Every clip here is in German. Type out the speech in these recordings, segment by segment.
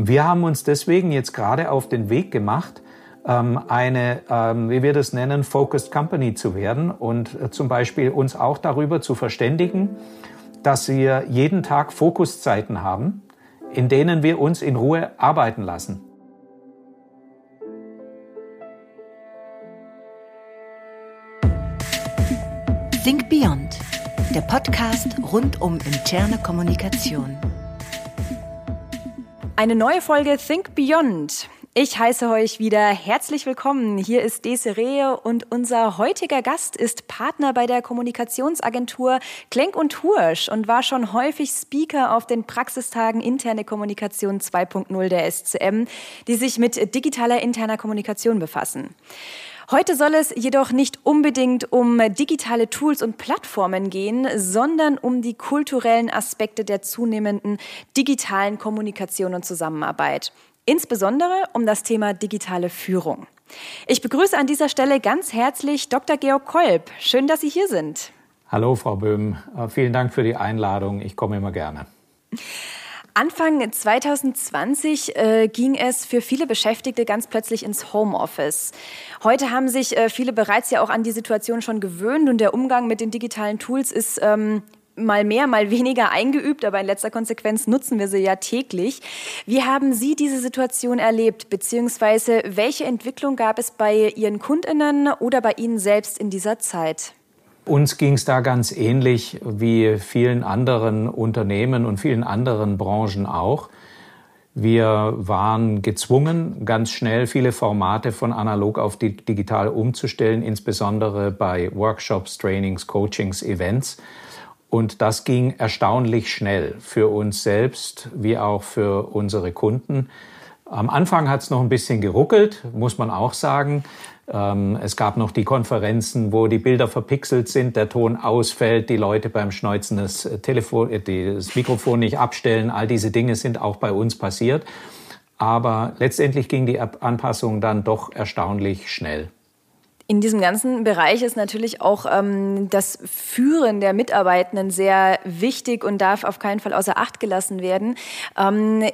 Wir haben uns deswegen jetzt gerade auf den Weg gemacht, ähm, eine, ähm, wie wir das nennen, Focused Company zu werden und äh, zum Beispiel uns auch darüber zu verständigen, dass wir jeden Tag Fokuszeiten haben, in denen wir uns in Ruhe arbeiten lassen. Think Beyond, der Podcast rund um interne Kommunikation. Eine neue Folge Think Beyond. Ich heiße euch wieder herzlich willkommen. Hier ist Desiree und unser heutiger Gast ist Partner bei der Kommunikationsagentur Klenk und Hursch und war schon häufig Speaker auf den Praxistagen Interne Kommunikation 2.0 der SCM, die sich mit digitaler interner Kommunikation befassen. Heute soll es jedoch nicht unbedingt um digitale Tools und Plattformen gehen, sondern um die kulturellen Aspekte der zunehmenden digitalen Kommunikation und Zusammenarbeit. Insbesondere um das Thema digitale Führung. Ich begrüße an dieser Stelle ganz herzlich Dr. Georg Kolb. Schön, dass Sie hier sind. Hallo, Frau Böhm. Äh, vielen Dank für die Einladung. Ich komme immer gerne. Anfang 2020 äh, ging es für viele Beschäftigte ganz plötzlich ins Homeoffice. Heute haben sich äh, viele bereits ja auch an die Situation schon gewöhnt und der Umgang mit den digitalen Tools ist ähm, mal mehr, mal weniger eingeübt, aber in letzter Konsequenz nutzen wir sie ja täglich. Wie haben Sie diese Situation erlebt, beziehungsweise welche Entwicklung gab es bei Ihren Kundinnen oder bei Ihnen selbst in dieser Zeit? Uns ging es da ganz ähnlich wie vielen anderen Unternehmen und vielen anderen Branchen auch. Wir waren gezwungen, ganz schnell viele Formate von analog auf digital umzustellen, insbesondere bei Workshops, Trainings, Coachings, Events. Und das ging erstaunlich schnell für uns selbst wie auch für unsere Kunden. Am Anfang hat es noch ein bisschen geruckelt, muss man auch sagen. Ähm, es gab noch die Konferenzen, wo die Bilder verpixelt sind, der Ton ausfällt, die Leute beim Schneuzen das, äh, Telefon, äh, das Mikrofon nicht abstellen. All diese Dinge sind auch bei uns passiert. Aber letztendlich ging die Anpassung dann doch erstaunlich schnell. In diesem ganzen Bereich ist natürlich auch ähm, das Führen der Mitarbeitenden sehr wichtig und darf auf keinen Fall außer Acht gelassen werden. Ähm,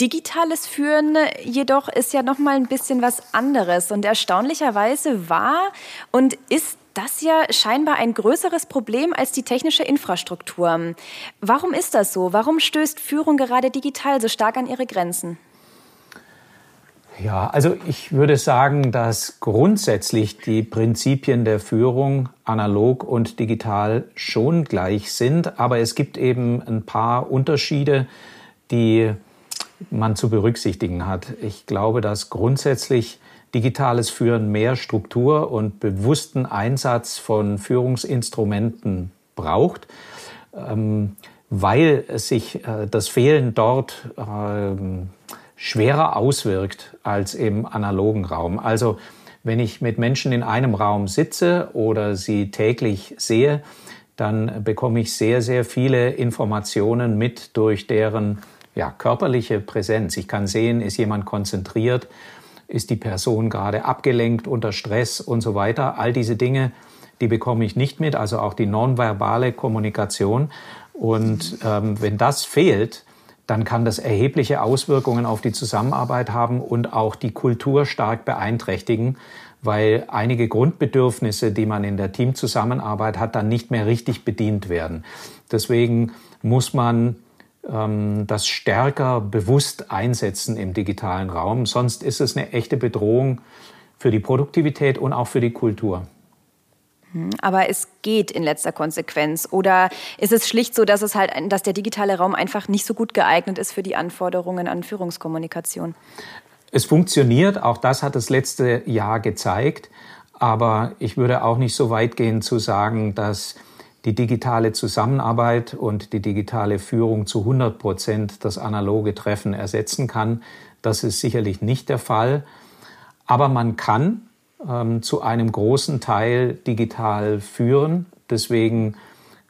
Digitales Führen jedoch ist ja noch mal ein bisschen was anderes und erstaunlicherweise war und ist das ja scheinbar ein größeres Problem als die technische Infrastruktur. Warum ist das so? Warum stößt Führung gerade digital so stark an ihre Grenzen? Ja, also ich würde sagen, dass grundsätzlich die Prinzipien der Führung analog und digital schon gleich sind, aber es gibt eben ein paar Unterschiede, die man zu berücksichtigen hat. Ich glaube, dass grundsätzlich digitales Führen mehr Struktur und bewussten Einsatz von Führungsinstrumenten braucht, ähm, weil sich äh, das Fehlen dort ähm, schwerer auswirkt als im analogen Raum. Also wenn ich mit Menschen in einem Raum sitze oder sie täglich sehe, dann bekomme ich sehr, sehr viele Informationen mit durch deren ja, körperliche Präsenz. Ich kann sehen, ist jemand konzentriert, ist die Person gerade abgelenkt unter Stress und so weiter. All diese Dinge, die bekomme ich nicht mit, also auch die nonverbale Kommunikation. Und ähm, wenn das fehlt, dann kann das erhebliche Auswirkungen auf die Zusammenarbeit haben und auch die Kultur stark beeinträchtigen, weil einige Grundbedürfnisse, die man in der Teamzusammenarbeit hat, dann nicht mehr richtig bedient werden. Deswegen muss man das stärker bewusst einsetzen im digitalen Raum. Sonst ist es eine echte Bedrohung für die Produktivität und auch für die Kultur. Hm, aber es geht in letzter Konsequenz. Oder ist es schlicht so, dass es halt, dass der digitale Raum einfach nicht so gut geeignet ist für die Anforderungen an Führungskommunikation? Es funktioniert, auch das hat das letzte Jahr gezeigt. Aber ich würde auch nicht so weit gehen zu sagen, dass die digitale Zusammenarbeit und die digitale Führung zu 100 Prozent das analoge Treffen ersetzen kann. Das ist sicherlich nicht der Fall. Aber man kann ähm, zu einem großen Teil digital führen. Deswegen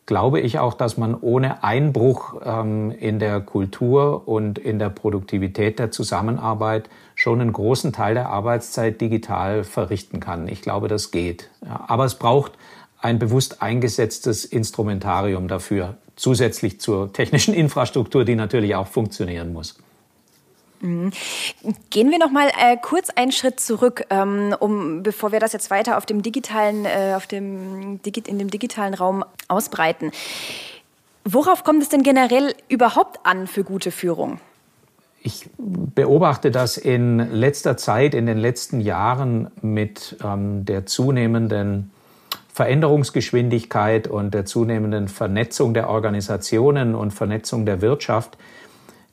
glaube ich auch, dass man ohne Einbruch ähm, in der Kultur und in der Produktivität der Zusammenarbeit schon einen großen Teil der Arbeitszeit digital verrichten kann. Ich glaube, das geht. Ja, aber es braucht ein bewusst eingesetztes Instrumentarium dafür, zusätzlich zur technischen Infrastruktur, die natürlich auch funktionieren muss. Mhm. Gehen wir noch mal äh, kurz einen Schritt zurück, ähm, um bevor wir das jetzt weiter auf dem digitalen, äh, auf dem in dem digitalen Raum ausbreiten. Worauf kommt es denn generell überhaupt an für gute Führung? Ich beobachte das in letzter Zeit, in den letzten Jahren mit ähm, der zunehmenden Veränderungsgeschwindigkeit und der zunehmenden Vernetzung der Organisationen und Vernetzung der Wirtschaft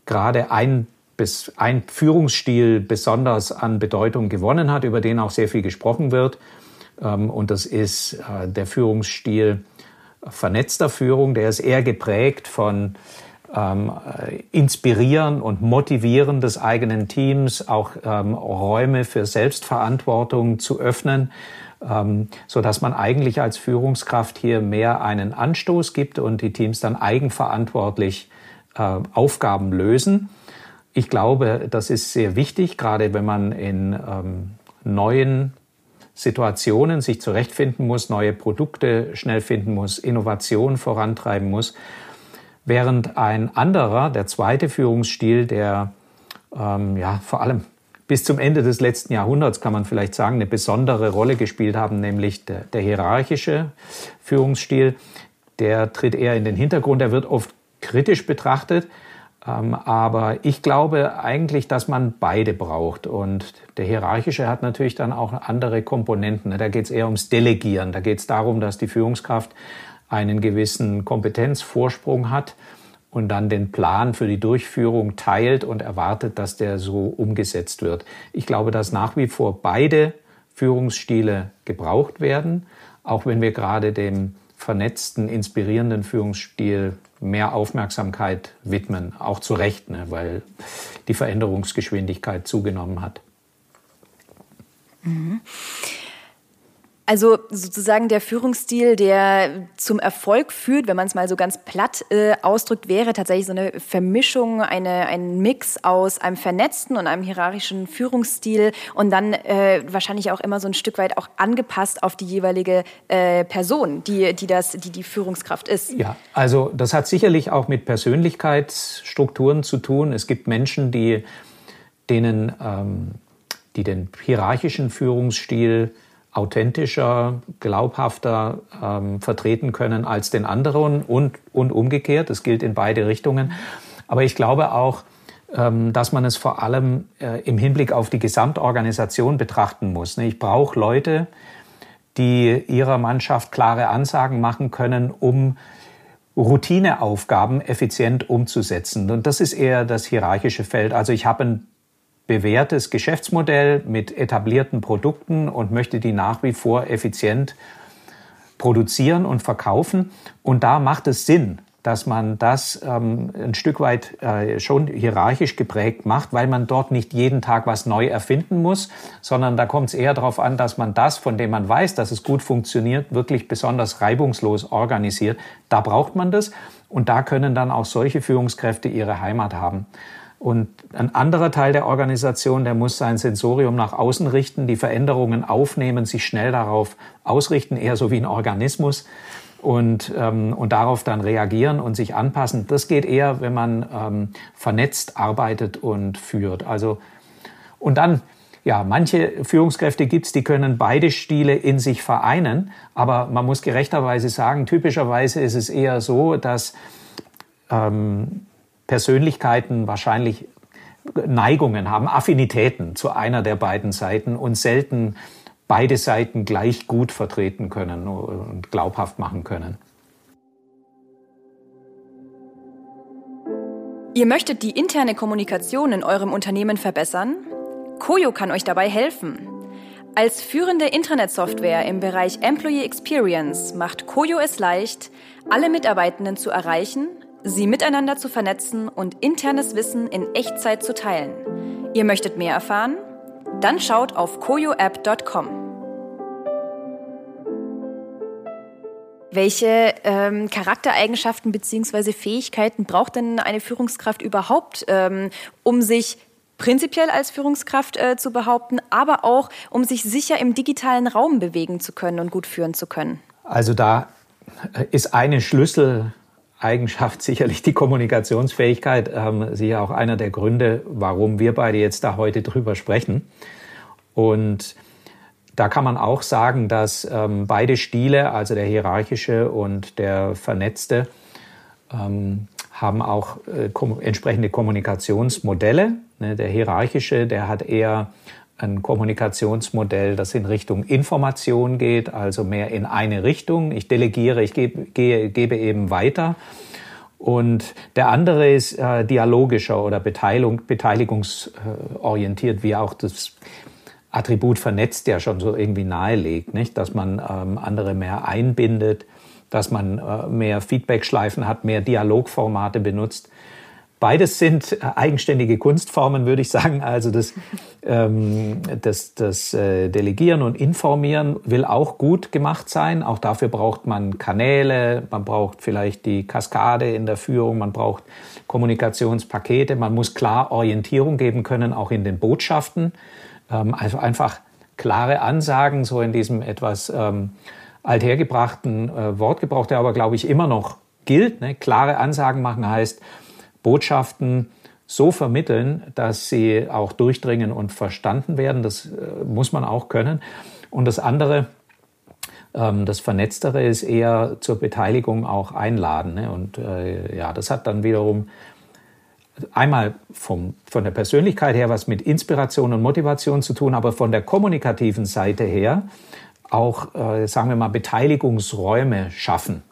gerade ein, bis ein Führungsstil besonders an Bedeutung gewonnen hat, über den auch sehr viel gesprochen wird. Ähm, und das ist äh, der Führungsstil vernetzter Führung. Der ist eher geprägt von ähm, Inspirieren und Motivieren des eigenen Teams, auch ähm, Räume für Selbstverantwortung zu öffnen ähm, so dass man eigentlich als Führungskraft hier mehr einen Anstoß gibt und die Teams dann eigenverantwortlich äh, Aufgaben lösen. Ich glaube, das ist sehr wichtig, gerade wenn man in ähm, neuen Situationen sich zurechtfinden muss, neue Produkte schnell finden muss, Innovation vorantreiben muss. Während ein anderer, der zweite Führungsstil, der ähm, ja vor allem bis zum Ende des letzten Jahrhunderts, kann man vielleicht sagen, eine besondere Rolle gespielt haben, nämlich der, der hierarchische Führungsstil. Der tritt eher in den Hintergrund, er wird oft kritisch betrachtet. Ähm, aber ich glaube eigentlich, dass man beide braucht. Und der hierarchische hat natürlich dann auch andere Komponenten. Da geht es eher ums Delegieren. Da geht es darum, dass die Führungskraft einen gewissen Kompetenzvorsprung hat und dann den Plan für die Durchführung teilt und erwartet, dass der so umgesetzt wird. Ich glaube, dass nach wie vor beide Führungsstile gebraucht werden, auch wenn wir gerade dem vernetzten, inspirierenden Führungsstil mehr Aufmerksamkeit widmen, auch zu Recht, ne, weil die Veränderungsgeschwindigkeit zugenommen hat. Mhm. Also sozusagen der Führungsstil, der zum Erfolg führt, wenn man es mal so ganz platt äh, ausdrückt, wäre tatsächlich so eine Vermischung, eine, ein Mix aus einem vernetzten und einem hierarchischen Führungsstil und dann äh, wahrscheinlich auch immer so ein Stück weit auch angepasst auf die jeweilige äh, Person, die, die, das, die die Führungskraft ist. Ja, also das hat sicherlich auch mit Persönlichkeitsstrukturen zu tun. Es gibt Menschen, die denen, ähm, die den hierarchischen Führungsstil authentischer, glaubhafter ähm, vertreten können als den anderen und, und umgekehrt. Das gilt in beide Richtungen. Aber ich glaube auch, ähm, dass man es vor allem äh, im Hinblick auf die Gesamtorganisation betrachten muss. Ne? Ich brauche Leute, die ihrer Mannschaft klare Ansagen machen können, um Routineaufgaben effizient umzusetzen. Und das ist eher das hierarchische Feld. Also ich habe ein bewährtes Geschäftsmodell mit etablierten Produkten und möchte die nach wie vor effizient produzieren und verkaufen. Und da macht es Sinn, dass man das ähm, ein Stück weit äh, schon hierarchisch geprägt macht, weil man dort nicht jeden Tag was neu erfinden muss, sondern da kommt es eher darauf an, dass man das, von dem man weiß, dass es gut funktioniert, wirklich besonders reibungslos organisiert. Da braucht man das und da können dann auch solche Führungskräfte ihre Heimat haben. Und ein anderer Teil der Organisation, der muss sein Sensorium nach außen richten, die Veränderungen aufnehmen, sich schnell darauf ausrichten, eher so wie ein Organismus und, ähm, und darauf dann reagieren und sich anpassen. Das geht eher, wenn man ähm, vernetzt arbeitet und führt. Also, und dann, ja, manche Führungskräfte gibt's, die können beide Stile in sich vereinen, aber man muss gerechterweise sagen, typischerweise ist es eher so, dass ähm, Persönlichkeiten wahrscheinlich Neigungen haben, Affinitäten zu einer der beiden Seiten und selten beide Seiten gleich gut vertreten können und glaubhaft machen können. Ihr möchtet die interne Kommunikation in eurem Unternehmen verbessern? Koyo kann euch dabei helfen. Als führende Internetsoftware im Bereich Employee Experience macht Koyo es leicht, alle Mitarbeitenden zu erreichen, sie miteinander zu vernetzen und internes Wissen in Echtzeit zu teilen. Ihr möchtet mehr erfahren? Dann schaut auf koyoapp.com. Welche ähm, Charaktereigenschaften bzw. Fähigkeiten braucht denn eine Führungskraft überhaupt, ähm, um sich prinzipiell als Führungskraft äh, zu behaupten, aber auch um sich sicher im digitalen Raum bewegen zu können und gut führen zu können? Also da äh, ist eine Schlüsseleigenschaft sicherlich die Kommunikationsfähigkeit, ähm, sicher auch einer der Gründe, warum wir beide jetzt da heute drüber sprechen. Und da kann man auch sagen, dass ähm, beide Stile, also der hierarchische und der vernetzte, ähm, haben auch äh, kom entsprechende Kommunikationsmodelle. Ne, der hierarchische, der hat eher ein Kommunikationsmodell, das in Richtung Information geht, also mehr in eine Richtung. Ich delegiere, ich gebe, gehe, gebe eben weiter. Und der andere ist äh, dialogischer oder Beteiligung, beteiligungsorientiert, wie auch das Attribut vernetzt ja schon so irgendwie nahelegt, nicht? dass man ähm, andere mehr einbindet, dass man äh, mehr Feedback-Schleifen hat, mehr Dialogformate benutzt. Beides sind äh, eigenständige Kunstformen, würde ich sagen. Also das, ähm, das, das äh, Delegieren und Informieren will auch gut gemacht sein. Auch dafür braucht man Kanäle, man braucht vielleicht die Kaskade in der Führung, man braucht Kommunikationspakete, man muss klar Orientierung geben können, auch in den Botschaften. Ähm, also einfach klare Ansagen, so in diesem etwas ähm, althergebrachten äh, Wortgebrauch, der aber, glaube ich, immer noch gilt. Ne? Klare Ansagen machen heißt, Botschaften so vermitteln, dass sie auch durchdringen und verstanden werden. Das äh, muss man auch können. Und das andere, ähm, das Vernetztere ist eher zur Beteiligung auch einladen. Ne? Und äh, ja, das hat dann wiederum einmal vom, von der Persönlichkeit her was mit Inspiration und Motivation zu tun, aber von der kommunikativen Seite her auch, äh, sagen wir mal, Beteiligungsräume schaffen.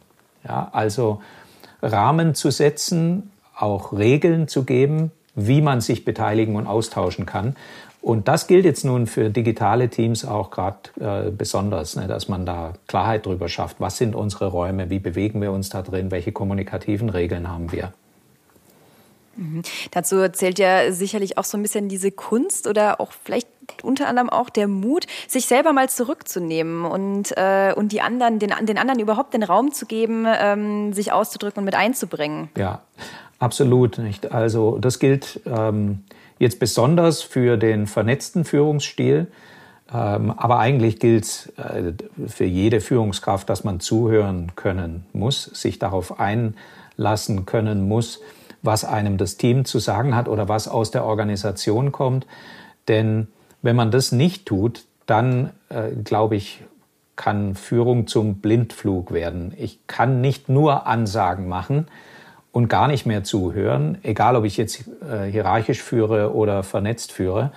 Ja, also Rahmen zu setzen, auch Regeln zu geben, wie man sich beteiligen und austauschen kann. Und das gilt jetzt nun für digitale Teams auch gerade äh, besonders, ne, dass man da Klarheit drüber schafft. Was sind unsere Räume? Wie bewegen wir uns da drin? Welche kommunikativen Regeln haben wir? Mhm. Dazu zählt ja sicherlich auch so ein bisschen diese Kunst oder auch vielleicht unter anderem auch der Mut, sich selber mal zurückzunehmen und, äh, und die anderen, den, den anderen überhaupt den Raum zu geben, ähm, sich auszudrücken und mit einzubringen. Ja, absolut nicht. Also das gilt ähm, jetzt besonders für den vernetzten Führungsstil. Ähm, aber eigentlich gilt es äh, für jede Führungskraft, dass man zuhören können muss, sich darauf einlassen können muss, was einem das Team zu sagen hat oder was aus der Organisation kommt. Denn wenn man das nicht tut, dann, äh, glaube ich, kann Führung zum Blindflug werden. Ich kann nicht nur Ansagen machen und gar nicht mehr zuhören, egal ob ich jetzt äh, hierarchisch führe oder vernetzt führe,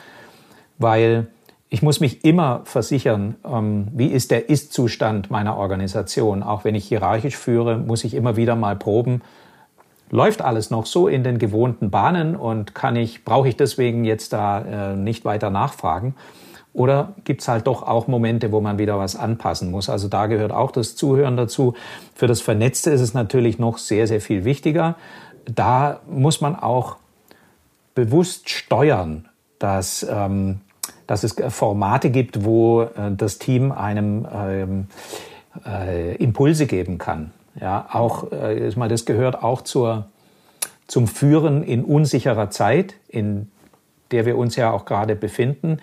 weil ich muss mich immer versichern, ähm, wie ist der Ist-Zustand meiner Organisation. Auch wenn ich hierarchisch führe, muss ich immer wieder mal proben, läuft alles noch so in den gewohnten Bahnen und kann ich, brauche ich deswegen jetzt da äh, nicht weiter nachfragen? Oder gibt es halt doch auch Momente, wo man wieder was anpassen muss? Also da gehört auch das Zuhören dazu. Für das Vernetzte ist es natürlich noch sehr, sehr viel wichtiger. Da muss man auch bewusst steuern, dass, ähm, dass es Formate gibt, wo äh, das Team einem ähm, äh, Impulse geben kann. Ja, auch, äh, mal, das gehört auch zur, zum Führen in unsicherer Zeit, in der wir uns ja auch gerade befinden.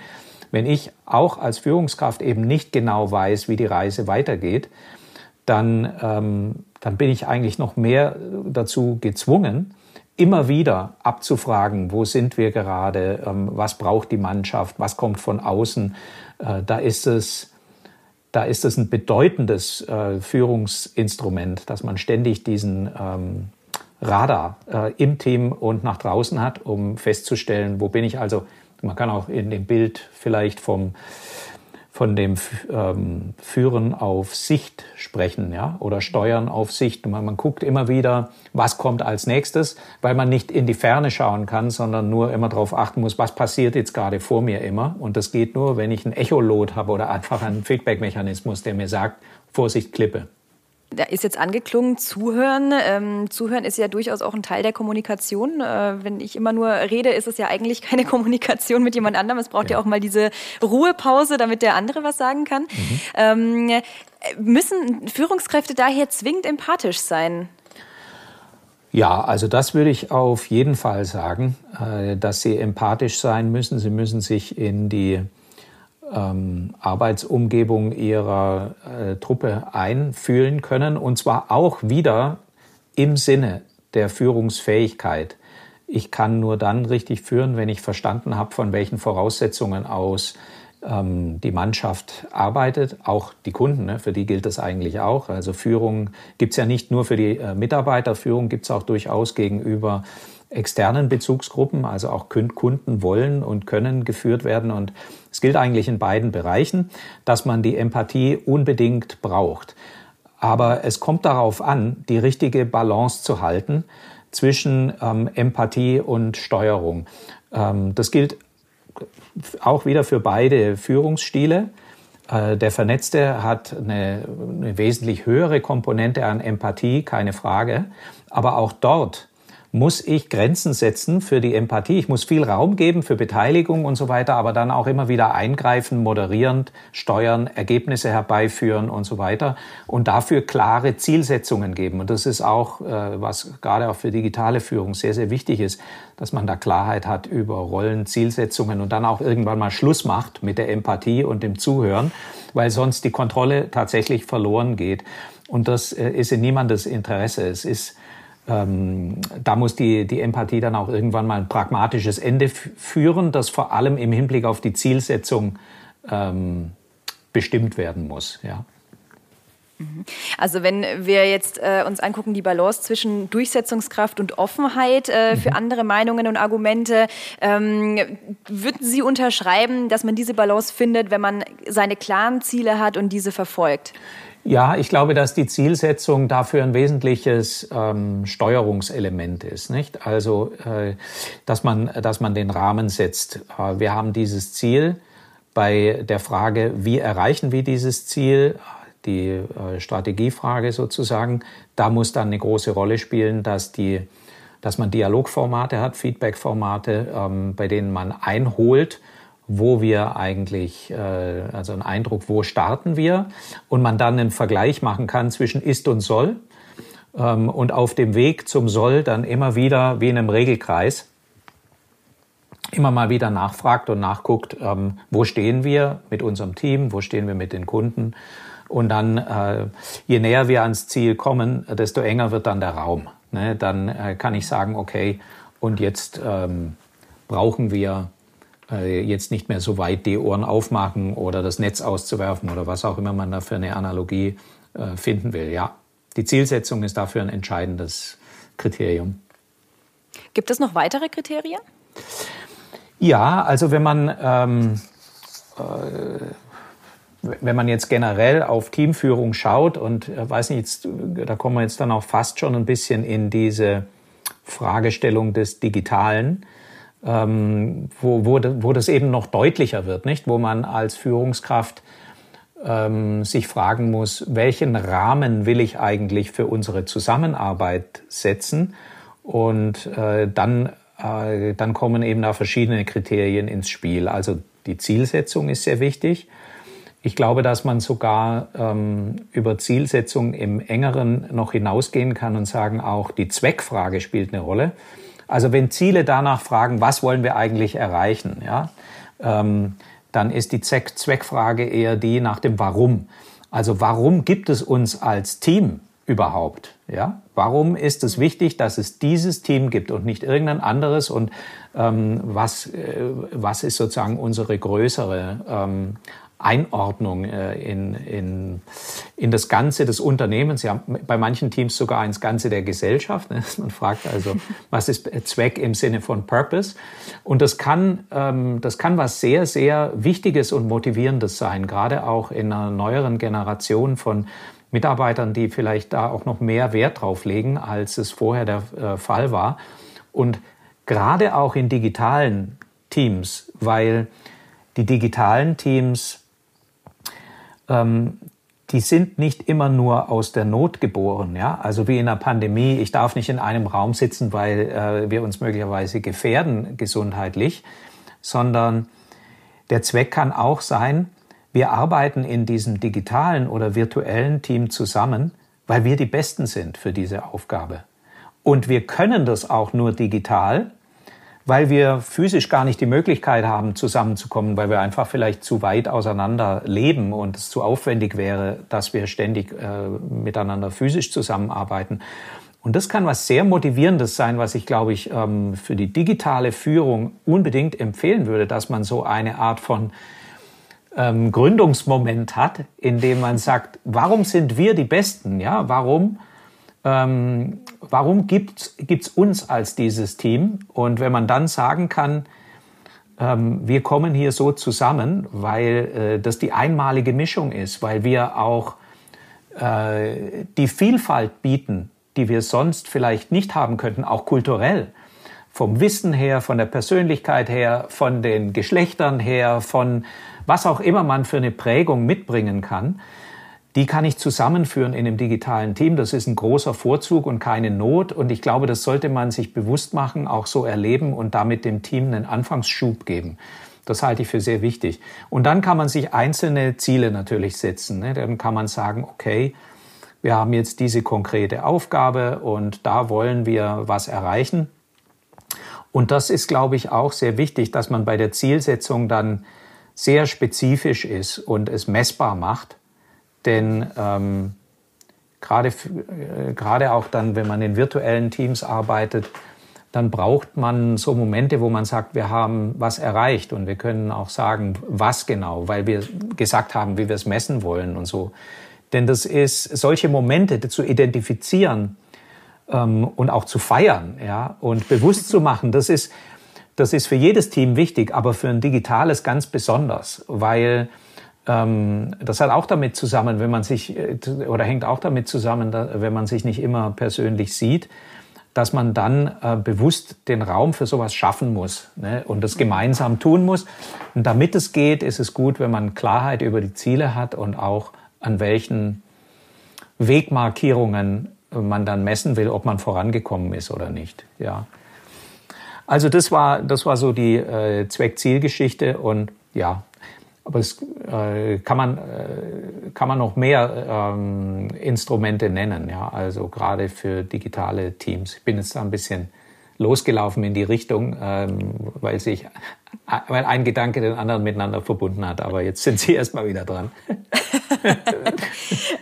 Wenn ich auch als Führungskraft eben nicht genau weiß, wie die Reise weitergeht, dann, ähm, dann bin ich eigentlich noch mehr dazu gezwungen, immer wieder abzufragen, wo sind wir gerade, ähm, was braucht die Mannschaft, was kommt von außen. Äh, da ist es da ist es ein bedeutendes äh, Führungsinstrument, dass man ständig diesen ähm, Radar äh, im Team und nach draußen hat, um festzustellen, wo bin ich. Also man kann auch in dem Bild vielleicht vom von dem ähm, Führen auf Sicht sprechen, ja, oder Steuern auf Sicht. Man, man guckt immer wieder, was kommt als nächstes, weil man nicht in die Ferne schauen kann, sondern nur immer darauf achten muss, was passiert jetzt gerade vor mir immer. Und das geht nur, wenn ich ein Echolot habe oder einfach einen Feedback-Mechanismus, der mir sagt, Vorsicht, Klippe da ist jetzt angeklungen, zuhören. Ähm, zuhören ist ja durchaus auch ein Teil der Kommunikation. Äh, wenn ich immer nur rede, ist es ja eigentlich keine Kommunikation mit jemand anderem. Es braucht ja, ja auch mal diese Ruhepause, damit der andere was sagen kann. Mhm. Ähm, müssen Führungskräfte daher zwingend empathisch sein? Ja, also das würde ich auf jeden Fall sagen, äh, dass sie empathisch sein müssen. Sie müssen sich in die ähm, Arbeitsumgebung ihrer äh, Truppe einfühlen können und zwar auch wieder im Sinne der Führungsfähigkeit. Ich kann nur dann richtig führen, wenn ich verstanden habe, von welchen Voraussetzungen aus ähm, die Mannschaft arbeitet, auch die Kunden, ne, für die gilt das eigentlich auch. Also Führung gibt's ja nicht nur für die äh, Mitarbeiter, Führung gibt's auch durchaus gegenüber externen Bezugsgruppen, also auch Kunden wollen und können geführt werden. Und es gilt eigentlich in beiden Bereichen, dass man die Empathie unbedingt braucht. Aber es kommt darauf an, die richtige Balance zu halten zwischen ähm, Empathie und Steuerung. Ähm, das gilt auch wieder für beide Führungsstile. Äh, der Vernetzte hat eine, eine wesentlich höhere Komponente an Empathie, keine Frage. Aber auch dort muss ich Grenzen setzen für die Empathie. Ich muss viel Raum geben für Beteiligung und so weiter, aber dann auch immer wieder eingreifen, moderierend, steuern, Ergebnisse herbeiführen und so weiter und dafür klare Zielsetzungen geben. Und das ist auch, äh, was gerade auch für digitale Führung sehr, sehr wichtig ist, dass man da Klarheit hat über Rollen, Zielsetzungen und dann auch irgendwann mal Schluss macht mit der Empathie und dem Zuhören, weil sonst die Kontrolle tatsächlich verloren geht. Und das äh, ist in niemandes Interesse. Es ist ähm, da muss die, die Empathie dann auch irgendwann mal ein pragmatisches Ende führen, das vor allem im Hinblick auf die Zielsetzung ähm, bestimmt werden muss. Ja. Mhm. Also wenn wir jetzt äh, uns angucken, die Balance zwischen Durchsetzungskraft und Offenheit äh, für mhm. andere Meinungen und Argumente, ähm, würden Sie unterschreiben, dass man diese Balance findet, wenn man seine klaren Ziele hat und diese verfolgt? Ja, ich glaube, dass die Zielsetzung dafür ein wesentliches ähm, Steuerungselement ist, nicht? Also, äh, dass man, dass man den Rahmen setzt. Äh, wir haben dieses Ziel bei der Frage, wie erreichen wir dieses Ziel? Die äh, Strategiefrage sozusagen. Da muss dann eine große Rolle spielen, dass die, dass man Dialogformate hat, Feedbackformate, ähm, bei denen man einholt, wo wir eigentlich, äh, also einen Eindruck, wo starten wir und man dann einen Vergleich machen kann zwischen ist und soll ähm, und auf dem Weg zum soll dann immer wieder wie in einem Regelkreis immer mal wieder nachfragt und nachguckt, ähm, wo stehen wir mit unserem Team, wo stehen wir mit den Kunden und dann, äh, je näher wir ans Ziel kommen, desto enger wird dann der Raum. Ne? Dann äh, kann ich sagen, okay, und jetzt ähm, brauchen wir jetzt nicht mehr so weit die Ohren aufmachen oder das Netz auszuwerfen oder was auch immer man da für eine Analogie äh, finden will. Ja, die Zielsetzung ist dafür ein entscheidendes Kriterium. Gibt es noch weitere Kriterien? Ja, also wenn man ähm, äh, wenn man jetzt generell auf Teamführung schaut und äh, weiß nicht, jetzt, da kommen wir jetzt dann auch fast schon ein bisschen in diese Fragestellung des Digitalen ähm, wo, wo, wo das eben noch deutlicher wird, nicht? Wo man als Führungskraft ähm, sich fragen muss, welchen Rahmen will ich eigentlich für unsere Zusammenarbeit setzen? Und äh, dann, äh, dann kommen eben da verschiedene Kriterien ins Spiel. Also die Zielsetzung ist sehr wichtig. Ich glaube, dass man sogar ähm, über Zielsetzung im engeren noch hinausgehen kann und sagen, auch die Zweckfrage spielt eine Rolle. Also wenn Ziele danach fragen, was wollen wir eigentlich erreichen, ja, ähm, dann ist die Zweck Zweckfrage eher die nach dem Warum. Also warum gibt es uns als Team überhaupt? Ja, warum ist es wichtig, dass es dieses Team gibt und nicht irgendein anderes? Und ähm, was, äh, was ist sozusagen unsere größere ähm, Einordnung äh, in, in, in das Ganze des Unternehmens, ja bei manchen Teams sogar ins Ganze der Gesellschaft. Ne? Man fragt also, was ist Zweck im Sinne von Purpose? Und das kann, ähm, das kann was sehr, sehr Wichtiges und Motivierendes sein, gerade auch in einer neueren Generation von Mitarbeitern, die vielleicht da auch noch mehr Wert drauf legen, als es vorher der äh, Fall war. Und gerade auch in digitalen Teams, weil die digitalen Teams ähm, die sind nicht immer nur aus der Not geboren, ja. Also wie in der Pandemie, ich darf nicht in einem Raum sitzen, weil äh, wir uns möglicherweise gefährden gesundheitlich, sondern der Zweck kann auch sein, wir arbeiten in diesem digitalen oder virtuellen Team zusammen, weil wir die Besten sind für diese Aufgabe. Und wir können das auch nur digital, weil wir physisch gar nicht die Möglichkeit haben, zusammenzukommen, weil wir einfach vielleicht zu weit auseinander leben und es zu aufwendig wäre, dass wir ständig äh, miteinander physisch zusammenarbeiten. Und das kann was sehr Motivierendes sein, was ich, glaube ich, ähm, für die digitale Führung unbedingt empfehlen würde, dass man so eine Art von ähm, Gründungsmoment hat, in dem man sagt, warum sind wir die Besten? Ja, warum ähm, warum gibt es uns als dieses Team? Und wenn man dann sagen kann, ähm, wir kommen hier so zusammen, weil äh, das die einmalige Mischung ist, weil wir auch äh, die Vielfalt bieten, die wir sonst vielleicht nicht haben könnten, auch kulturell. Vom Wissen her, von der Persönlichkeit her, von den Geschlechtern her, von was auch immer man für eine Prägung mitbringen kann die kann ich zusammenführen in einem digitalen Team. Das ist ein großer Vorzug und keine Not. Und ich glaube, das sollte man sich bewusst machen, auch so erleben und damit dem Team einen Anfangsschub geben. Das halte ich für sehr wichtig. Und dann kann man sich einzelne Ziele natürlich setzen. Ne? Dann kann man sagen, okay, wir haben jetzt diese konkrete Aufgabe und da wollen wir was erreichen. Und das ist, glaube ich, auch sehr wichtig, dass man bei der Zielsetzung dann sehr spezifisch ist und es messbar macht denn ähm, gerade, äh, gerade auch dann, wenn man in virtuellen Teams arbeitet, dann braucht man so Momente, wo man sagt, wir haben was erreicht und wir können auch sagen, was genau, weil wir gesagt haben, wie wir es messen wollen und so. Denn das ist, solche Momente zu identifizieren ähm, und auch zu feiern ja, und bewusst zu machen, das ist, das ist für jedes Team wichtig, aber für ein digitales ganz besonders, weil das hat auch damit zusammen, wenn man sich, äh, oder hängt auch damit zusammen, wenn man sich nicht immer persönlich sieht, dass man dann äh, bewusst den Raum für sowas schaffen muss ne, und das gemeinsam tun muss. Und damit es geht, ist es gut, wenn man Klarheit über die Ziele hat und auch an welchen Wegmarkierungen man dann messen will, ob man vorangekommen ist oder nicht. Ja. Also das war, das war so die äh, Zweck-Ziel-Geschichte und ja, aber es äh, kann man äh, kann man noch mehr ähm, Instrumente nennen, ja, also gerade für digitale Teams. Ich bin jetzt ein bisschen losgelaufen in die Richtung, ähm, weil sich weil ein Gedanke den anderen miteinander verbunden hat. Aber jetzt sind Sie erstmal wieder dran.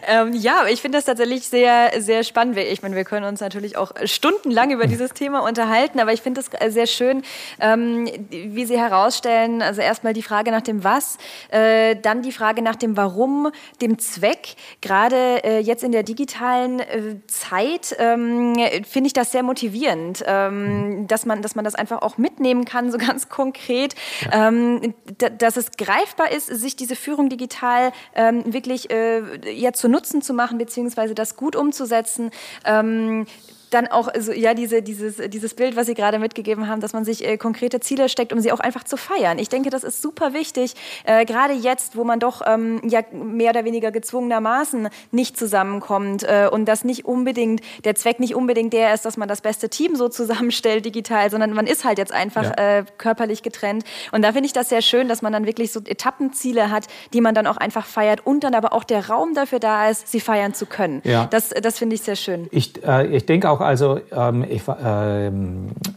ähm, ja, ich finde das tatsächlich sehr, sehr spannend. Ich meine, wir können uns natürlich auch stundenlang über dieses Thema unterhalten, aber ich finde es sehr schön, ähm, wie Sie herausstellen, also erstmal die Frage nach dem Was, äh, dann die Frage nach dem Warum, dem Zweck. Gerade äh, jetzt in der digitalen äh, Zeit ähm, finde ich das sehr motivierend, ähm, mhm. dass, man, dass man das einfach auch mitnehmen kann, so ganz konkret, ja. ähm, dass es greifbar ist, sich diese Führung digital ähm, wirklich äh, ja, zu nutzen zu machen, beziehungsweise das gut umzusetzen. Ähm, dann auch also, ja diese, dieses, dieses Bild, was Sie gerade mitgegeben haben, dass man sich äh, konkrete Ziele steckt, um sie auch einfach zu feiern. Ich denke, das ist super wichtig, äh, gerade jetzt, wo man doch ähm, ja mehr oder weniger gezwungenermaßen nicht zusammenkommt äh, und dass nicht unbedingt der Zweck nicht unbedingt der ist, dass man das beste Team so zusammenstellt digital, sondern man ist halt jetzt einfach ja. äh, körperlich getrennt. Und da finde ich das sehr schön, dass man dann wirklich so Etappenziele hat, die man dann auch einfach feiert und dann aber auch der Raum dafür da ist, sie feiern zu können. Ja. Das, das finde ich sehr schön. Ich, äh, ich denke auch also ähm, ich, äh,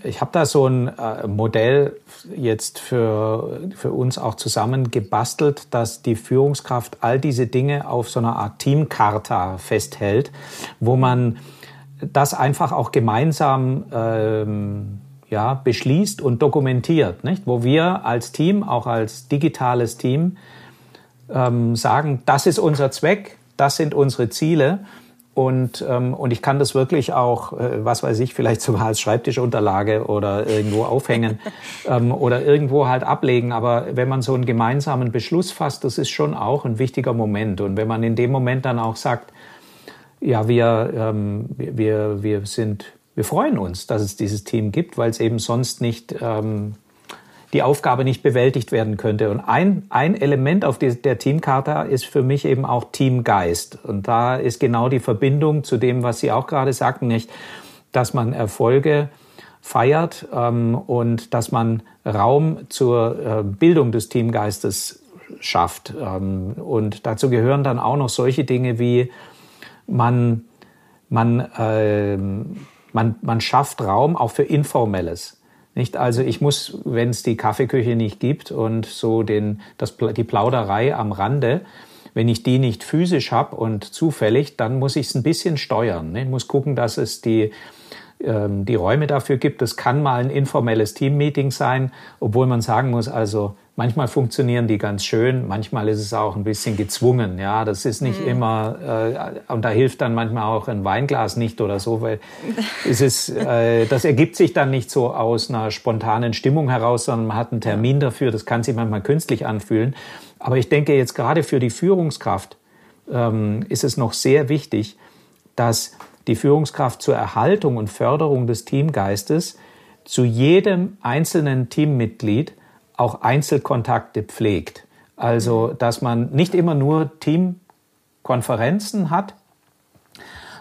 ich habe da so ein äh, Modell jetzt für, für uns auch zusammen gebastelt, dass die Führungskraft all diese Dinge auf so einer Art Teamcharta festhält, wo man das einfach auch gemeinsam ähm, ja, beschließt und dokumentiert, nicht? wo wir als Team, auch als digitales Team, ähm, sagen, das ist unser Zweck, das sind unsere Ziele. Und, ähm, und ich kann das wirklich auch, äh, was weiß ich, vielleicht sogar als Schreibtischunterlage oder irgendwo aufhängen ähm, oder irgendwo halt ablegen. Aber wenn man so einen gemeinsamen Beschluss fasst, das ist schon auch ein wichtiger Moment. Und wenn man in dem Moment dann auch sagt, ja, wir, ähm, wir, wir sind, wir freuen uns, dass es dieses Team gibt, weil es eben sonst nicht ähm, die Aufgabe nicht bewältigt werden könnte. Und ein, ein Element auf die, der Teamkarte ist für mich eben auch Teamgeist. Und da ist genau die Verbindung zu dem, was Sie auch gerade sagten, nicht, dass man Erfolge feiert ähm, und dass man Raum zur äh, Bildung des Teamgeistes schafft. Ähm, und dazu gehören dann auch noch solche Dinge wie man, man, äh, man, man schafft Raum auch für Informelles. Nicht? Also ich muss, wenn es die Kaffeeküche nicht gibt und so den, das, die Plauderei am Rande, wenn ich die nicht physisch habe und zufällig, dann muss ich es ein bisschen steuern. Ne? Ich muss gucken, dass es die, ähm, die Räume dafür gibt. Das kann mal ein informelles Teammeeting sein, obwohl man sagen muss, also Manchmal funktionieren die ganz schön, manchmal ist es auch ein bisschen gezwungen. Ja, das ist nicht mhm. immer, äh, und da hilft dann manchmal auch ein Weinglas nicht oder so, weil es ist, äh, das ergibt sich dann nicht so aus einer spontanen Stimmung heraus, sondern man hat einen Termin dafür. Das kann sich manchmal künstlich anfühlen. Aber ich denke jetzt gerade für die Führungskraft ähm, ist es noch sehr wichtig, dass die Führungskraft zur Erhaltung und Förderung des Teamgeistes zu jedem einzelnen Teammitglied auch Einzelkontakte pflegt. Also, dass man nicht immer nur Teamkonferenzen hat,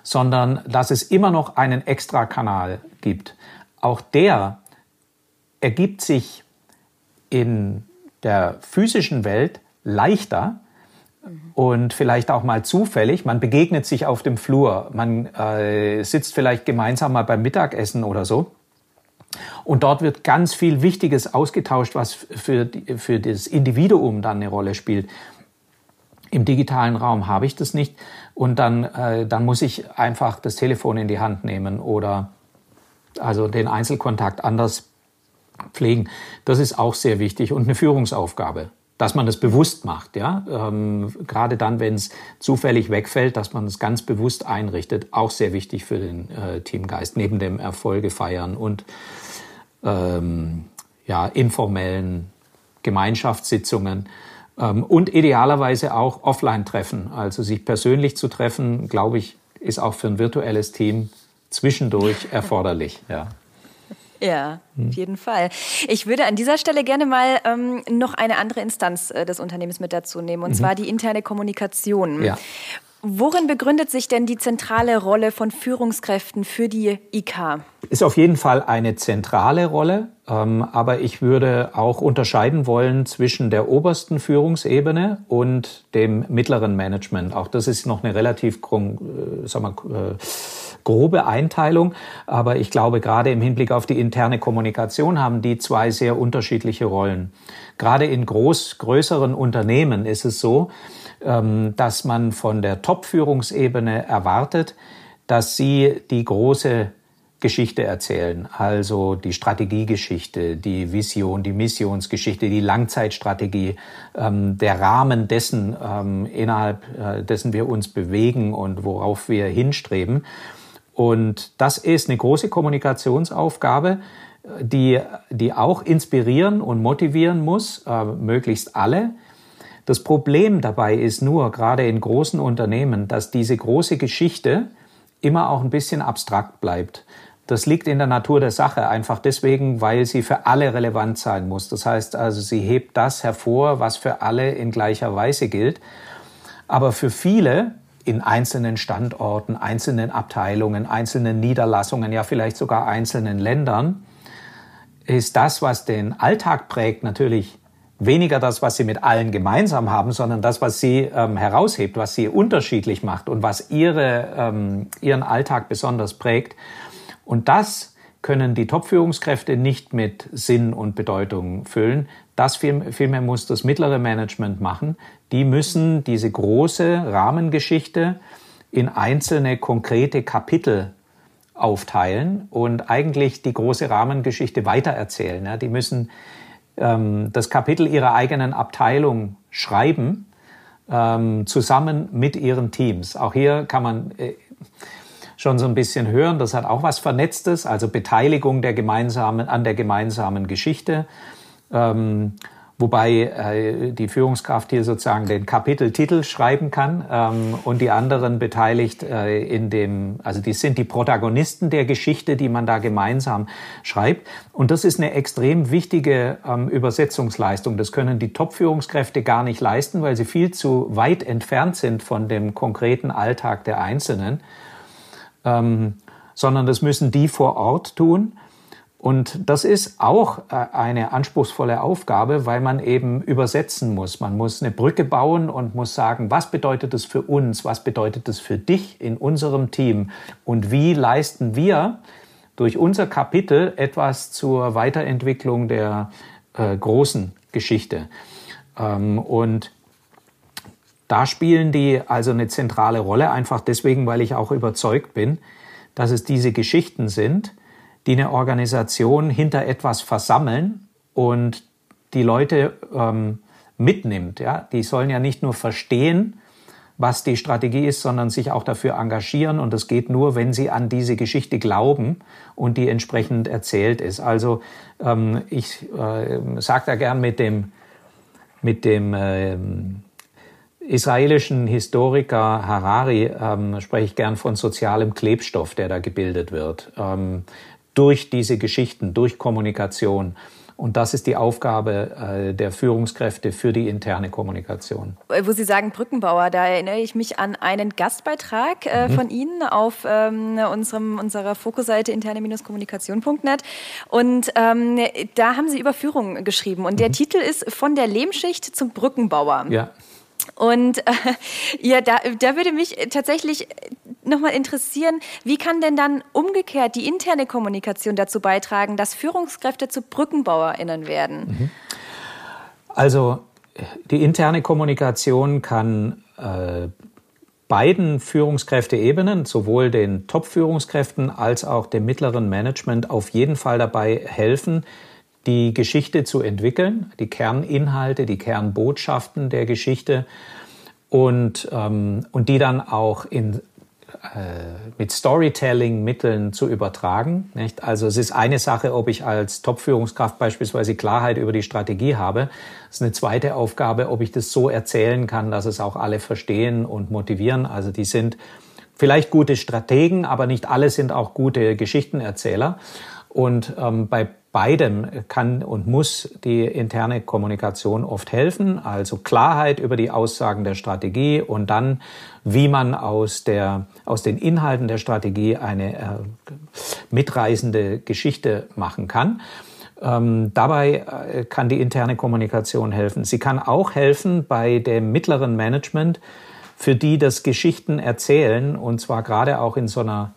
sondern dass es immer noch einen Extrakanal gibt. Auch der ergibt sich in der physischen Welt leichter und vielleicht auch mal zufällig. Man begegnet sich auf dem Flur, man äh, sitzt vielleicht gemeinsam mal beim Mittagessen oder so. Und dort wird ganz viel Wichtiges ausgetauscht, was für, für das Individuum dann eine Rolle spielt. Im digitalen Raum habe ich das nicht und dann, äh, dann muss ich einfach das Telefon in die Hand nehmen oder also den Einzelkontakt anders pflegen. Das ist auch sehr wichtig und eine Führungsaufgabe, dass man das bewusst macht. Ja? Ähm, gerade dann, wenn es zufällig wegfällt, dass man es ganz bewusst einrichtet, auch sehr wichtig für den äh, Teamgeist, neben dem Erfolge feiern und ähm, ja, informellen Gemeinschaftssitzungen ähm, und idealerweise auch Offline-Treffen. Also sich persönlich zu treffen, glaube ich, ist auch für ein virtuelles Team zwischendurch erforderlich. Ja. Ja, hm. auf jeden Fall. Ich würde an dieser Stelle gerne mal ähm, noch eine andere Instanz äh, des Unternehmens mit dazu nehmen, und mhm. zwar die interne Kommunikation. Ja. Worin begründet sich denn die zentrale Rolle von Führungskräften für die IK? Ist auf jeden Fall eine zentrale Rolle, ähm, aber ich würde auch unterscheiden wollen zwischen der obersten Führungsebene und dem mittleren Management. Auch das ist noch eine relativ äh, sag mal, äh, grobe Einteilung, aber ich glaube, gerade im Hinblick auf die interne Kommunikation haben die zwei sehr unterschiedliche Rollen. Gerade in groß, größeren Unternehmen ist es so, ähm, dass man von der Top-Führungsebene erwartet, dass sie die große Geschichte erzählen, also die Strategiegeschichte, die Vision, die Missionsgeschichte, die Langzeitstrategie, ähm, der Rahmen dessen, ähm, innerhalb äh, dessen wir uns bewegen und worauf wir hinstreben. Und das ist eine große Kommunikationsaufgabe, die, die auch inspirieren und motivieren muss, äh, möglichst alle, das Problem dabei ist nur, gerade in großen Unternehmen, dass diese große Geschichte immer auch ein bisschen abstrakt bleibt. Das liegt in der Natur der Sache, einfach deswegen, weil sie für alle relevant sein muss. Das heißt also, sie hebt das hervor, was für alle in gleicher Weise gilt. Aber für viele in einzelnen Standorten, einzelnen Abteilungen, einzelnen Niederlassungen, ja vielleicht sogar einzelnen Ländern, ist das, was den Alltag prägt, natürlich weniger das, was sie mit allen gemeinsam haben, sondern das, was sie ähm, heraushebt, was sie unterschiedlich macht und was ihre, ähm, ihren Alltag besonders prägt. Und das können die Top-Führungskräfte nicht mit Sinn und Bedeutung füllen. Das vielmehr muss das mittlere Management machen. Die müssen diese große Rahmengeschichte in einzelne konkrete Kapitel aufteilen und eigentlich die große Rahmengeschichte weitererzählen. Ja, die müssen ähm, das Kapitel ihrer eigenen Abteilung schreiben ähm, zusammen mit ihren Teams. Auch hier kann man äh, schon so ein bisschen hören, das hat auch was Vernetztes, also Beteiligung der gemeinsamen, an der gemeinsamen Geschichte. Ähm, wobei äh, die Führungskraft hier sozusagen den Kapiteltitel schreiben kann ähm, und die anderen beteiligt äh, in dem, also die sind die Protagonisten der Geschichte, die man da gemeinsam schreibt. Und das ist eine extrem wichtige ähm, Übersetzungsleistung. Das können die Top-Führungskräfte gar nicht leisten, weil sie viel zu weit entfernt sind von dem konkreten Alltag der Einzelnen, ähm, sondern das müssen die vor Ort tun. Und das ist auch äh, eine anspruchsvolle Aufgabe, weil man eben übersetzen muss. Man muss eine Brücke bauen und muss sagen, was bedeutet es für uns, was bedeutet es für dich in unserem Team und wie leisten wir durch unser Kapitel etwas zur Weiterentwicklung der äh, großen Geschichte. Ähm, und da spielen die also eine zentrale Rolle, einfach deswegen, weil ich auch überzeugt bin, dass es diese Geschichten sind, die eine Organisation hinter etwas versammeln und die Leute ähm, mitnimmt. Ja? Die sollen ja nicht nur verstehen, was die Strategie ist, sondern sich auch dafür engagieren. Und das geht nur, wenn sie an diese Geschichte glauben und die entsprechend erzählt ist. Also ähm, ich äh, sage da gern mit dem, mit dem äh, israelischen Historiker Harari ähm, spreche ich gern von sozialem Klebstoff, der da gebildet wird. Ähm, durch diese Geschichten, durch Kommunikation. Und das ist die Aufgabe äh, der Führungskräfte für die interne Kommunikation. Wo Sie sagen Brückenbauer, da erinnere ich mich an einen Gastbeitrag äh, mhm. von Ihnen auf ähm, unserem, unserer Fokusseite interne-kommunikation.net. Und ähm, da haben Sie über Führung geschrieben. Und der mhm. Titel ist Von der Lehmschicht zum Brückenbauer. Ja. Und äh, ja, da, da würde mich tatsächlich nochmal interessieren, wie kann denn dann umgekehrt die interne Kommunikation dazu beitragen, dass Führungskräfte zu BrückenbauerInnen werden? Mhm. Also die interne Kommunikation kann äh, beiden Führungskräfteebenen, sowohl den Top-Führungskräften als auch dem mittleren Management, auf jeden Fall dabei helfen, die Geschichte zu entwickeln, die Kerninhalte, die Kernbotschaften der Geschichte und, ähm, und die dann auch in, äh, mit Storytelling-Mitteln zu übertragen. Nicht? Also es ist eine Sache, ob ich als Top-Führungskraft beispielsweise Klarheit über die Strategie habe. Es ist eine zweite Aufgabe, ob ich das so erzählen kann, dass es auch alle verstehen und motivieren. Also die sind vielleicht gute Strategen, aber nicht alle sind auch gute Geschichtenerzähler. Und ähm, bei beidem kann und muss die interne Kommunikation oft helfen, also Klarheit über die Aussagen der Strategie und dann, wie man aus, der, aus den Inhalten der Strategie eine äh, mitreißende Geschichte machen kann. Ähm, dabei äh, kann die interne Kommunikation helfen. Sie kann auch helfen bei dem mittleren Management, für die das Geschichten erzählen, und zwar gerade auch in so einer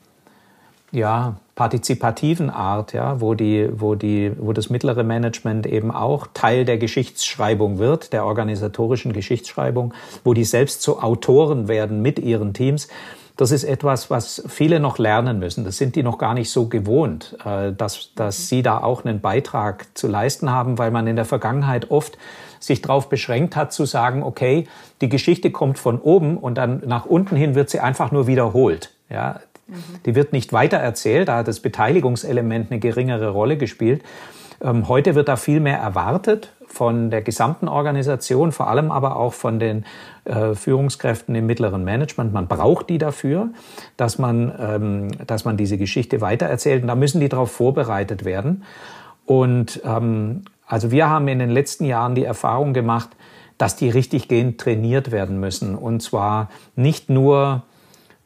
ja, partizipativen Art, ja, wo die, wo die, wo das mittlere Management eben auch Teil der Geschichtsschreibung wird, der organisatorischen Geschichtsschreibung, wo die selbst zu Autoren werden mit ihren Teams. Das ist etwas, was viele noch lernen müssen. Das sind die noch gar nicht so gewohnt, äh, dass, dass sie da auch einen Beitrag zu leisten haben, weil man in der Vergangenheit oft sich darauf beschränkt hat zu sagen, okay, die Geschichte kommt von oben und dann nach unten hin wird sie einfach nur wiederholt. Ja, die wird nicht weiter erzählt, da hat das Beteiligungselement eine geringere Rolle gespielt. Ähm, heute wird da viel mehr erwartet von der gesamten Organisation, vor allem aber auch von den äh, Führungskräften im mittleren Management. Man braucht die dafür, dass man, ähm, dass man diese Geschichte weitererzählt. Und da müssen die darauf vorbereitet werden. Und ähm, also wir haben in den letzten Jahren die Erfahrung gemacht, dass die richtig gehend trainiert werden müssen. Und zwar nicht nur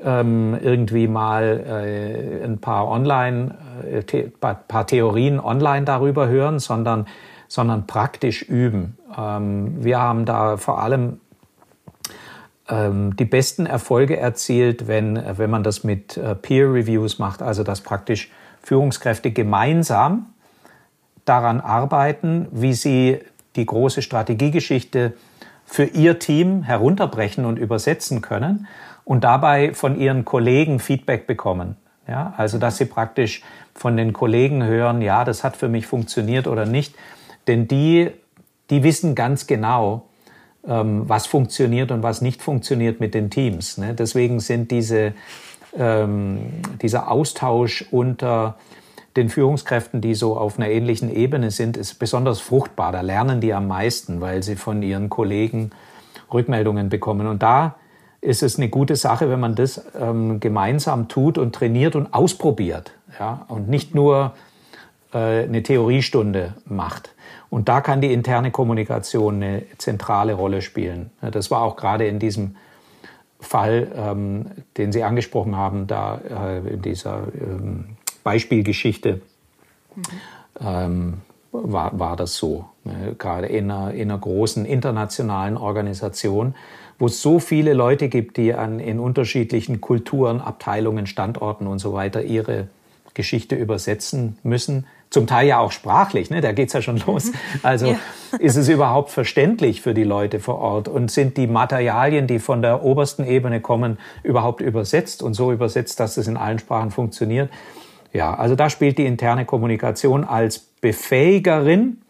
ähm, irgendwie mal äh, ein paar Online, äh, the paar Theorien online darüber hören, sondern, sondern praktisch üben. Ähm, wir haben da vor allem ähm, die besten Erfolge erzielt, wenn, wenn man das mit äh, Peer Reviews macht, also dass praktisch Führungskräfte gemeinsam daran arbeiten, wie sie die große Strategiegeschichte für ihr Team herunterbrechen und übersetzen können und dabei von ihren Kollegen Feedback bekommen. Ja, also dass sie praktisch von den Kollegen hören, ja, das hat für mich funktioniert oder nicht. Denn die, die wissen ganz genau, ähm, was funktioniert und was nicht funktioniert mit den Teams. Ne? Deswegen sind diese, ähm, dieser Austausch unter den Führungskräften, die so auf einer ähnlichen Ebene sind, ist besonders fruchtbar. Da lernen die am meisten, weil sie von ihren Kollegen Rückmeldungen bekommen. Und da ist es eine gute Sache, wenn man das ähm, gemeinsam tut und trainiert und ausprobiert. Ja? Und nicht nur äh, eine Theoriestunde macht. Und da kann die interne Kommunikation eine zentrale Rolle spielen. Das war auch gerade in diesem Fall, ähm, den Sie angesprochen haben, da äh, in dieser ähm, Beispielgeschichte, mhm. ähm, war, war das so. Ne? Gerade in einer, in einer großen internationalen Organisation, wo es so viele Leute gibt, die an, in unterschiedlichen Kulturen, Abteilungen, Standorten und so weiter ihre Geschichte übersetzen müssen, zum Teil ja auch sprachlich, ne? da geht's ja schon los. Mhm. Also ja. ist es überhaupt verständlich für die Leute vor Ort und sind die Materialien, die von der obersten Ebene kommen, überhaupt übersetzt und so übersetzt, dass es in allen Sprachen funktioniert? Ja, also da spielt die interne Kommunikation als Befähigerin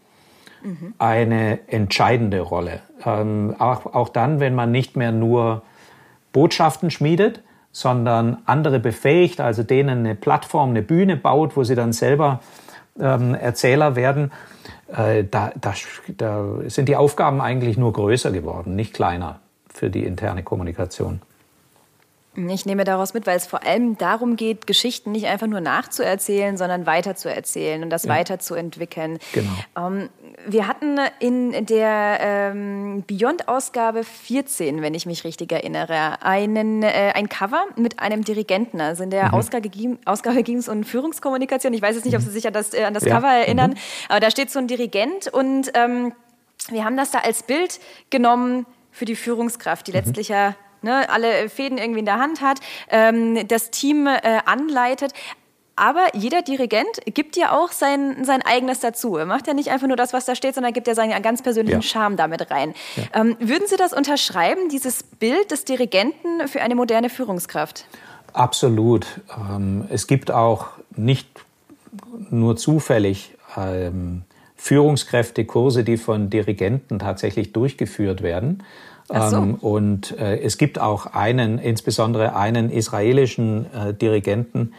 mhm. eine entscheidende Rolle. Ähm, auch, auch dann, wenn man nicht mehr nur Botschaften schmiedet, sondern andere befähigt, also denen eine Plattform, eine Bühne baut, wo sie dann selber ähm, Erzähler werden, äh, da, da, da sind die Aufgaben eigentlich nur größer geworden, nicht kleiner für die interne Kommunikation. Ich nehme daraus mit, weil es vor allem darum geht, Geschichten nicht einfach nur nachzuerzählen, sondern weiterzuerzählen und das ja. weiterzuentwickeln. Genau. Ähm, wir hatten in der ähm, Beyond-Ausgabe 14, wenn ich mich richtig erinnere, einen, äh, ein Cover mit einem Dirigenten. Also in der mhm. Ausgabe, Ausgabe ging es um Führungskommunikation. Ich weiß jetzt nicht, ob Sie sich an das, äh, an das ja. Cover erinnern, mhm. aber da steht so ein Dirigent und ähm, wir haben das da als Bild genommen für die Führungskraft, die mhm. letztlich ja ne, alle Fäden irgendwie in der Hand hat, ähm, das Team äh, anleitet. Aber jeder Dirigent gibt ja auch sein, sein eigenes dazu. Er macht ja nicht einfach nur das, was da steht, sondern gibt ja seinen ganz persönlichen ja. Charme damit rein. Ja. Ähm, würden Sie das unterschreiben, dieses Bild des Dirigenten für eine moderne Führungskraft? Absolut. Ähm, es gibt auch nicht nur zufällig ähm, Führungskräftekurse, die von Dirigenten tatsächlich durchgeführt werden. So. Ähm, und äh, es gibt auch einen, insbesondere einen israelischen äh, Dirigenten,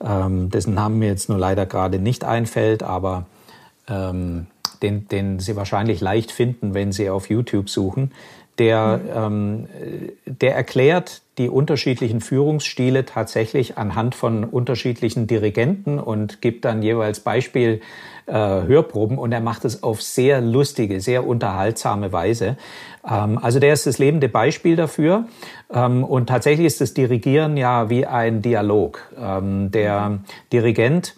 ähm, dessen Namen mir jetzt nur leider gerade nicht einfällt, aber ähm, den, den Sie wahrscheinlich leicht finden, wenn Sie auf YouTube suchen. Der, ähm, der erklärt die unterschiedlichen Führungsstile tatsächlich anhand von unterschiedlichen Dirigenten und gibt dann jeweils Beispiel äh, Hörproben und er macht es auf sehr lustige, sehr unterhaltsame Weise. Ähm, also der ist das lebende Beispiel dafür ähm, und tatsächlich ist das Dirigieren ja wie ein Dialog. Ähm, der Dirigent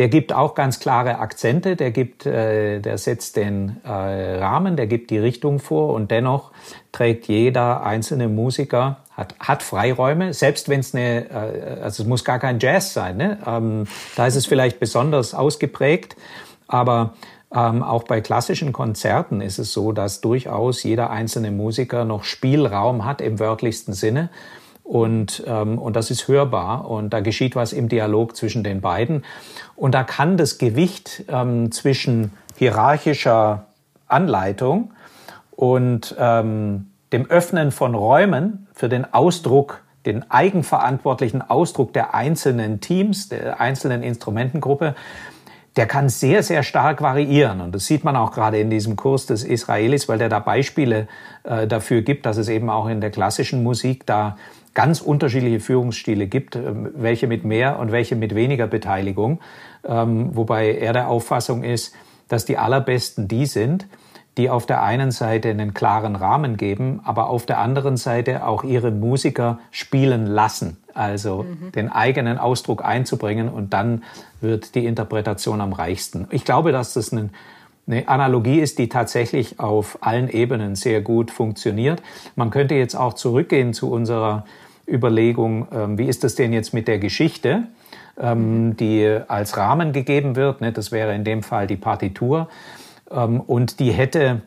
der gibt auch ganz klare Akzente, der gibt, äh, der setzt den äh, Rahmen, der gibt die Richtung vor und dennoch trägt jeder einzelne Musiker hat, hat Freiräume, selbst wenn es eine, äh, also es muss gar kein Jazz sein, ne? ähm, da ist es vielleicht besonders ausgeprägt, aber ähm, auch bei klassischen Konzerten ist es so, dass durchaus jeder einzelne Musiker noch Spielraum hat im wörtlichsten Sinne und, ähm, und das ist hörbar und da geschieht was im Dialog zwischen den beiden. Und da kann das Gewicht ähm, zwischen hierarchischer Anleitung und ähm, dem Öffnen von Räumen für den Ausdruck, den eigenverantwortlichen Ausdruck der einzelnen Teams, der einzelnen Instrumentengruppe, der kann sehr, sehr stark variieren. Und das sieht man auch gerade in diesem Kurs des Israelis, weil der da Beispiele äh, dafür gibt, dass es eben auch in der klassischen Musik da ganz unterschiedliche Führungsstile gibt, ähm, welche mit mehr und welche mit weniger Beteiligung, ähm, wobei er der Auffassung ist, dass die allerbesten die sind, die auf der einen Seite einen klaren Rahmen geben, aber auf der anderen Seite auch ihre Musiker spielen lassen, also mhm. den eigenen Ausdruck einzubringen und dann wird die Interpretation am reichsten. Ich glaube, dass das ein eine Analogie ist, die tatsächlich auf allen Ebenen sehr gut funktioniert. Man könnte jetzt auch zurückgehen zu unserer Überlegung, ähm, wie ist das denn jetzt mit der Geschichte, ähm, die als Rahmen gegeben wird. Ne? Das wäre in dem Fall die Partitur. Ähm, und die hätte,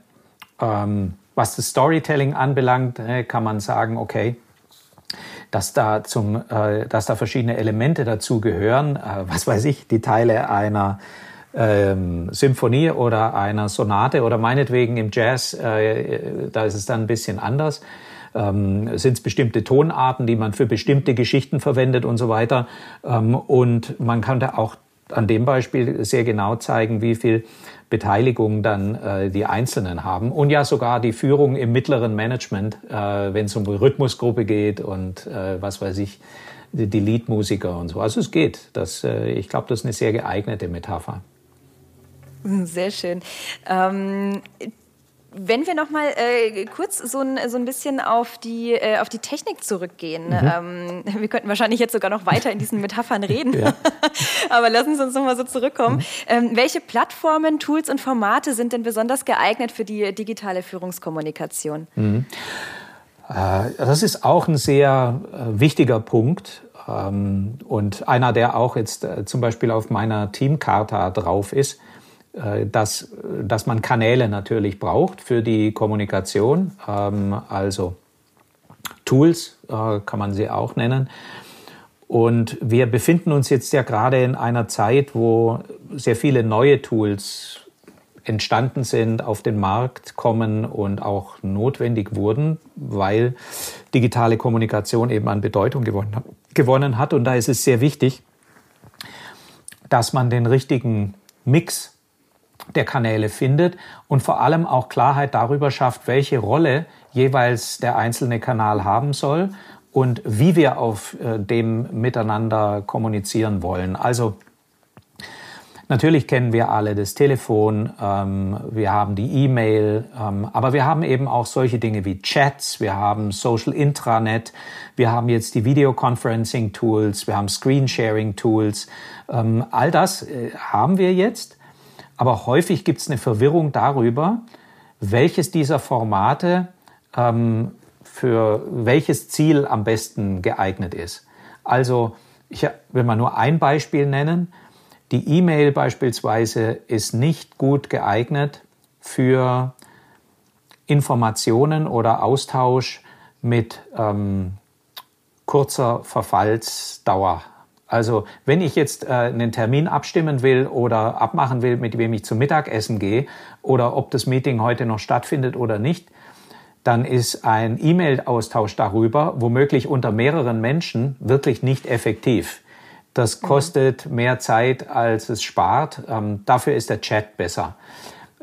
was das Storytelling anbelangt, ne, kann man sagen, okay, dass da zum, äh, dass da verschiedene Elemente dazu gehören. Äh, was weiß ich, die Teile einer ähm, Symphonie oder einer Sonate oder meinetwegen im Jazz, äh, da ist es dann ein bisschen anders. Ähm, sind es bestimmte Tonarten, die man für bestimmte Geschichten verwendet und so weiter. Ähm, und man kann da auch an dem Beispiel sehr genau zeigen, wie viel Beteiligung dann äh, die Einzelnen haben und ja sogar die Führung im mittleren Management, äh, wenn es um Rhythmusgruppe geht und äh, was weiß ich, die, die Leadmusiker und so. Also es geht. Das, äh, ich glaube, das ist eine sehr geeignete Metapher. Sehr schön. Ähm, wenn wir noch mal äh, kurz so ein, so ein bisschen auf die, äh, auf die Technik zurückgehen. Mhm. Ähm, wir könnten wahrscheinlich jetzt sogar noch weiter in diesen Metaphern reden. Ja. Aber lassen Sie uns noch mal so zurückkommen. Mhm. Ähm, welche Plattformen, Tools und Formate sind denn besonders geeignet für die digitale Führungskommunikation? Mhm. Äh, das ist auch ein sehr äh, wichtiger Punkt. Ähm, und einer, der auch jetzt äh, zum Beispiel auf meiner Teamkarte drauf ist. Äh, dass, dass man Kanäle natürlich braucht für die Kommunikation, ähm, also Tools äh, kann man sie auch nennen. Und wir befinden uns jetzt ja gerade in einer Zeit, wo sehr viele neue Tools entstanden sind, auf den Markt kommen und auch notwendig wurden, weil digitale Kommunikation eben an Bedeutung gewonnen hat. Und da ist es sehr wichtig, dass man den richtigen Mix der Kanäle findet und vor allem auch Klarheit darüber schafft, welche Rolle jeweils der einzelne Kanal haben soll und wie wir auf äh, dem miteinander kommunizieren wollen. Also Natürlich kennen wir alle das Telefon, ähm, wir haben die E-Mail, ähm, aber wir haben eben auch solche Dinge wie Chats, wir haben Social Intranet, wir haben jetzt die Videoconferencing Tools, wir haben Screensharing Tools. Ähm, all das äh, haben wir jetzt. Aber häufig gibt es eine Verwirrung darüber, welches dieser Formate ähm, für welches Ziel am besten geeignet ist. Also, ich will mal nur ein Beispiel nennen. Die E-Mail beispielsweise ist nicht gut geeignet für Informationen oder Austausch mit ähm, kurzer Verfallsdauer also wenn ich jetzt äh, einen Termin abstimmen will oder abmachen will, mit wem ich zum Mittagessen gehe oder ob das Meeting heute noch stattfindet oder nicht, dann ist ein E-Mail-Austausch darüber womöglich unter mehreren Menschen wirklich nicht effektiv. Das mhm. kostet mehr Zeit, als es spart. Ähm, dafür ist der Chat besser.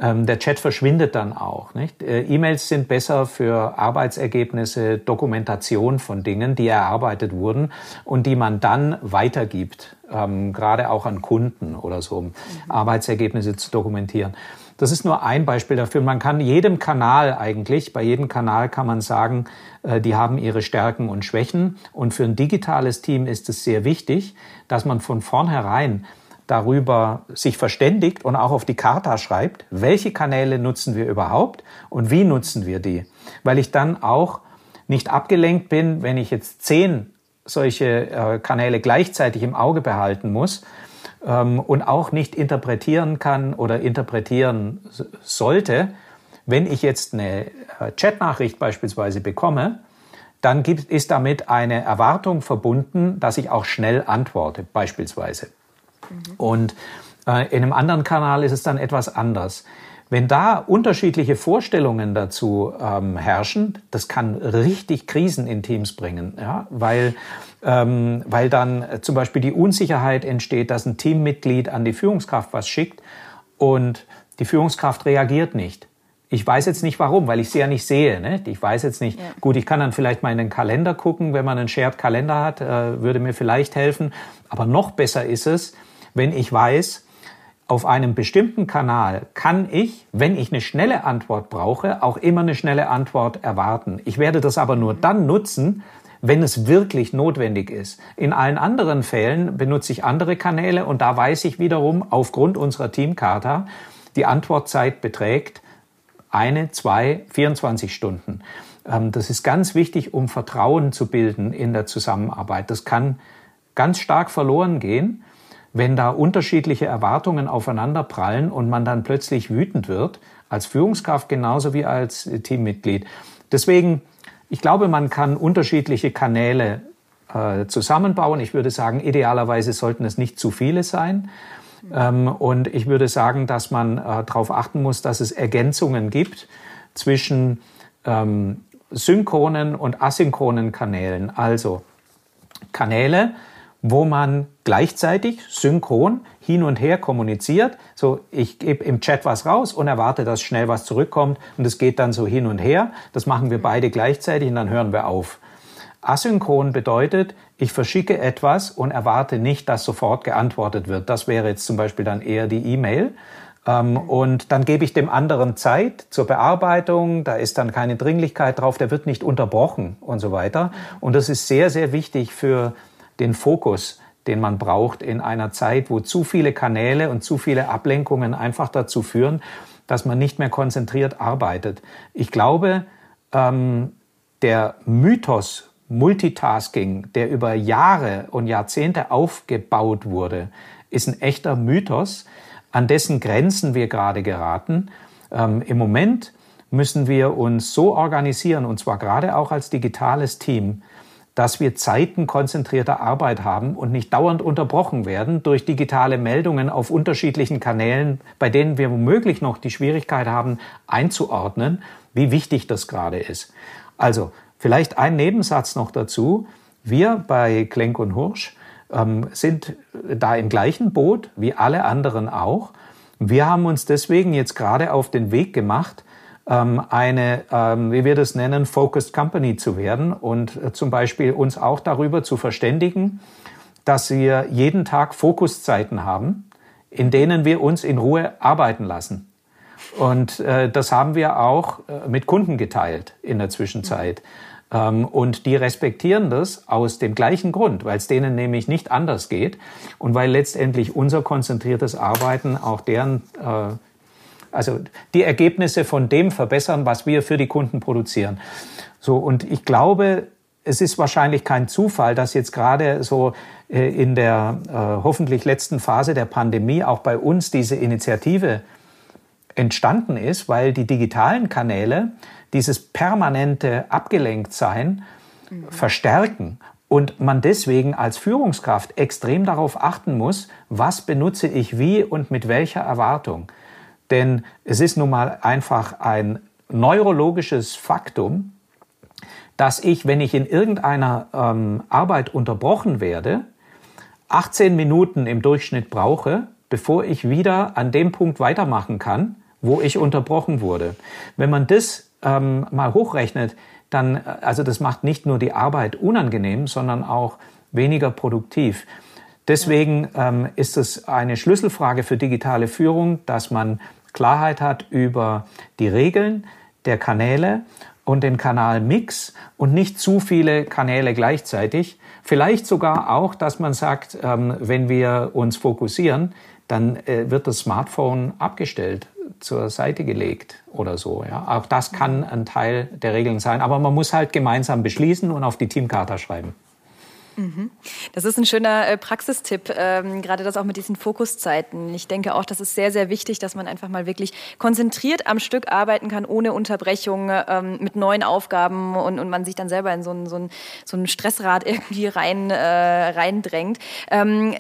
Ähm, der Chat verschwindet dann auch. Nicht? Äh, E-Mails sind besser für Arbeitsergebnisse, Dokumentation von Dingen, die erarbeitet wurden und die man dann weitergibt, ähm, gerade auch an Kunden oder so, um mhm. Arbeitsergebnisse zu dokumentieren. Das ist nur ein Beispiel dafür. Man kann jedem Kanal eigentlich, bei jedem Kanal kann man sagen, äh, die haben ihre Stärken und Schwächen. Und für ein digitales Team ist es sehr wichtig, dass man von vornherein darüber sich verständigt und auch auf die Charta schreibt, welche Kanäle nutzen wir überhaupt und wie nutzen wir die. Weil ich dann auch nicht abgelenkt bin, wenn ich jetzt zehn solche äh, Kanäle gleichzeitig im Auge behalten muss ähm, und auch nicht interpretieren kann oder interpretieren sollte. Wenn ich jetzt eine äh, Chatnachricht beispielsweise bekomme, dann gibt, ist damit eine Erwartung verbunden, dass ich auch schnell antworte, beispielsweise. Und äh, in einem anderen Kanal ist es dann etwas anders. Wenn da unterschiedliche Vorstellungen dazu ähm, herrschen, das kann richtig Krisen in Teams bringen, ja? weil, ähm, weil dann zum Beispiel die Unsicherheit entsteht, dass ein Teammitglied an die Führungskraft was schickt und die Führungskraft reagiert nicht. Ich weiß jetzt nicht warum, weil ich sie ja nicht sehe. Ne? Ich weiß jetzt nicht, ja. gut, ich kann dann vielleicht mal in den Kalender gucken, wenn man einen Shared Kalender hat, äh, würde mir vielleicht helfen. Aber noch besser ist es, wenn ich weiß, auf einem bestimmten Kanal kann ich, wenn ich eine schnelle Antwort brauche, auch immer eine schnelle Antwort erwarten. Ich werde das aber nur dann nutzen, wenn es wirklich notwendig ist. In allen anderen Fällen benutze ich andere Kanäle und da weiß ich wiederum aufgrund unserer Teamkarte, die Antwortzeit beträgt eine, zwei, 24 Stunden. Ähm, das ist ganz wichtig, um Vertrauen zu bilden in der Zusammenarbeit. Das kann ganz stark verloren gehen, wenn da unterschiedliche Erwartungen aufeinander prallen und man dann plötzlich wütend wird, als Führungskraft genauso wie als Teammitglied. Deswegen, ich glaube, man kann unterschiedliche Kanäle äh, zusammenbauen. Ich würde sagen, idealerweise sollten es nicht zu viele sein. Ähm, und ich würde sagen, dass man äh, darauf achten muss, dass es Ergänzungen gibt zwischen ähm, synchronen und asynchronen Kanälen. Also Kanäle, wo man gleichzeitig synchron hin und her kommuniziert. So, ich gebe im Chat was raus und erwarte, dass schnell was zurückkommt und es geht dann so hin und her. Das machen wir beide gleichzeitig und dann hören wir auf. Asynchron bedeutet, ich verschicke etwas und erwarte nicht, dass sofort geantwortet wird. Das wäre jetzt zum Beispiel dann eher die E-Mail. Ähm, und dann gebe ich dem anderen Zeit zur Bearbeitung, da ist dann keine Dringlichkeit drauf, der wird nicht unterbrochen und so weiter. Und das ist sehr, sehr wichtig für den Fokus, den man braucht in einer Zeit, wo zu viele Kanäle und zu viele Ablenkungen einfach dazu führen, dass man nicht mehr konzentriert arbeitet. Ich glaube, ähm, der Mythos Multitasking, der über Jahre und Jahrzehnte aufgebaut wurde, ist ein echter Mythos, an dessen Grenzen wir gerade geraten. Ähm, Im Moment müssen wir uns so organisieren, und zwar gerade auch als digitales Team, dass wir zeitenkonzentrierte Arbeit haben und nicht dauernd unterbrochen werden durch digitale Meldungen auf unterschiedlichen Kanälen, bei denen wir womöglich noch die Schwierigkeit haben einzuordnen, wie wichtig das gerade ist. Also Vielleicht ein Nebensatz noch dazu. Wir bei Klenk und Hursch ähm, sind da im gleichen Boot wie alle anderen auch. Wir haben uns deswegen jetzt gerade auf den Weg gemacht, ähm, eine, ähm, wie wir das nennen, Focused Company zu werden und äh, zum Beispiel uns auch darüber zu verständigen, dass wir jeden Tag Fokuszeiten haben, in denen wir uns in Ruhe arbeiten lassen. Und äh, das haben wir auch äh, mit Kunden geteilt in der Zwischenzeit. Ähm, und die respektieren das aus dem gleichen Grund, weil es denen nämlich nicht anders geht und weil letztendlich unser konzentriertes Arbeiten auch deren, äh, also die Ergebnisse von dem verbessern, was wir für die Kunden produzieren. So, und ich glaube, es ist wahrscheinlich kein Zufall, dass jetzt gerade so äh, in der äh, hoffentlich letzten Phase der Pandemie auch bei uns diese Initiative entstanden ist, weil die digitalen Kanäle dieses permanente Abgelenktsein mhm. verstärken und man deswegen als Führungskraft extrem darauf achten muss, was benutze ich wie und mit welcher Erwartung. Denn es ist nun mal einfach ein neurologisches Faktum, dass ich, wenn ich in irgendeiner ähm, Arbeit unterbrochen werde, 18 Minuten im Durchschnitt brauche, bevor ich wieder an dem Punkt weitermachen kann, wo ich unterbrochen wurde. Wenn man das ähm, mal hochrechnet, dann, äh, also das macht nicht nur die Arbeit unangenehm, sondern auch weniger produktiv. Deswegen ähm, ist es eine Schlüsselfrage für digitale Führung, dass man Klarheit hat über die Regeln der Kanäle und den Kanalmix und nicht zu viele Kanäle gleichzeitig. Vielleicht sogar auch, dass man sagt, ähm, wenn wir uns fokussieren, dann äh, wird das Smartphone abgestellt zur Seite gelegt oder so. Auch das kann ein Teil der Regeln sein. Aber man muss halt gemeinsam beschließen und auf die Teamkarte schreiben. Mhm. Das ist ein schöner äh, Praxistipp, ähm, gerade das auch mit diesen Fokuszeiten. Ich denke auch, das ist sehr, sehr wichtig, dass man einfach mal wirklich konzentriert am Stück arbeiten kann, ohne Unterbrechung, ähm, mit neuen Aufgaben und, und man sich dann selber in so ein, so ein, so ein Stressrad irgendwie rein, äh, reindrängt. Ähm,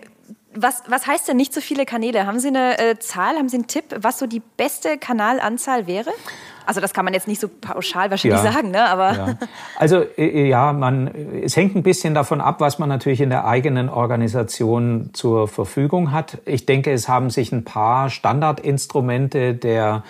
was, was heißt denn nicht so viele Kanäle? Haben Sie eine äh, Zahl, haben Sie einen Tipp, was so die beste Kanalanzahl wäre? Also das kann man jetzt nicht so pauschal wahrscheinlich ja, sagen, ne? Aber ja. also äh, äh, ja, man es hängt ein bisschen davon ab, was man natürlich in der eigenen Organisation zur Verfügung hat. Ich denke, es haben sich ein paar Standardinstrumente der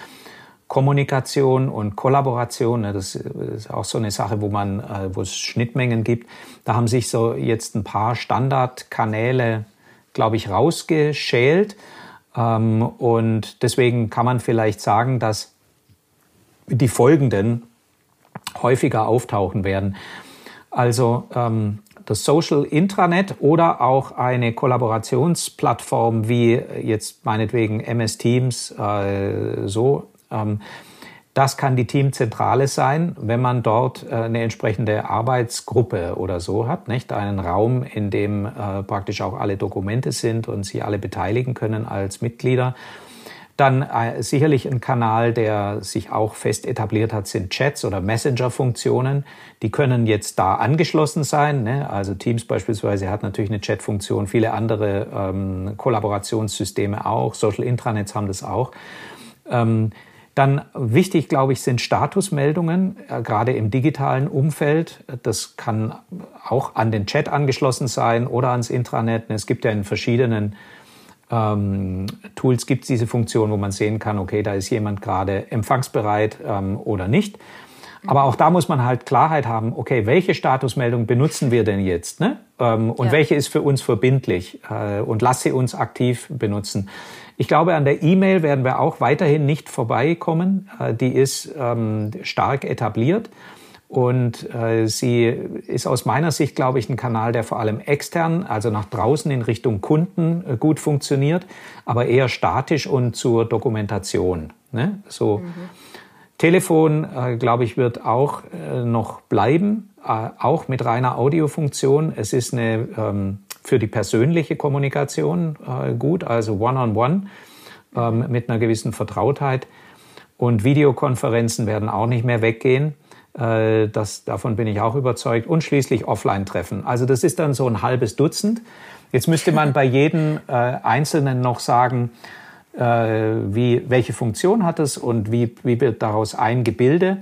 Kommunikation und Kollaboration, ne, das ist auch so eine Sache, wo man, äh, wo es Schnittmengen gibt. Da haben sich so jetzt ein paar Standardkanäle glaube ich, rausgeschält. Ähm, und deswegen kann man vielleicht sagen, dass die folgenden häufiger auftauchen werden. Also ähm, das Social Intranet oder auch eine Kollaborationsplattform wie jetzt meinetwegen MS Teams äh, so. Ähm, das kann die Teamzentrale sein, wenn man dort äh, eine entsprechende Arbeitsgruppe oder so hat, nicht? Einen Raum, in dem äh, praktisch auch alle Dokumente sind und sie alle beteiligen können als Mitglieder. Dann äh, sicherlich ein Kanal, der sich auch fest etabliert hat, sind Chats oder Messenger-Funktionen. Die können jetzt da angeschlossen sein. Ne? Also Teams beispielsweise hat natürlich eine Chat-Funktion, viele andere ähm, Kollaborationssysteme auch, Social Intranets haben das auch. Ähm, dann wichtig, glaube ich, sind Statusmeldungen, äh, gerade im digitalen Umfeld. Das kann auch an den Chat angeschlossen sein oder ans Intranet. Es gibt ja in verschiedenen ähm, Tools gibt es diese Funktion, wo man sehen kann, okay, da ist jemand gerade empfangsbereit ähm, oder nicht. Aber auch da muss man halt Klarheit haben, okay, welche Statusmeldung benutzen wir denn jetzt? Ne? Ähm, und ja. welche ist für uns verbindlich? Äh, und lass sie uns aktiv benutzen. Ich glaube, an der E-Mail werden wir auch weiterhin nicht vorbeikommen. Äh, die ist ähm, stark etabliert. Und äh, sie ist aus meiner Sicht, glaube ich, ein Kanal, der vor allem extern, also nach draußen in Richtung Kunden äh, gut funktioniert, aber eher statisch und zur Dokumentation. Ne? So. Mhm. Telefon, äh, glaube ich, wird auch äh, noch bleiben, äh, auch mit reiner Audiofunktion. Es ist eine ähm, für die persönliche Kommunikation äh, gut, also One-on-One -on -one, ähm, mit einer gewissen Vertrautheit. Und Videokonferenzen werden auch nicht mehr weggehen. Äh, das, davon bin ich auch überzeugt. Und schließlich Offline-Treffen. Also das ist dann so ein halbes Dutzend. Jetzt müsste man bei jedem äh, Einzelnen noch sagen, äh, wie, welche Funktion hat es und wie, wie wird daraus ein Gebilde.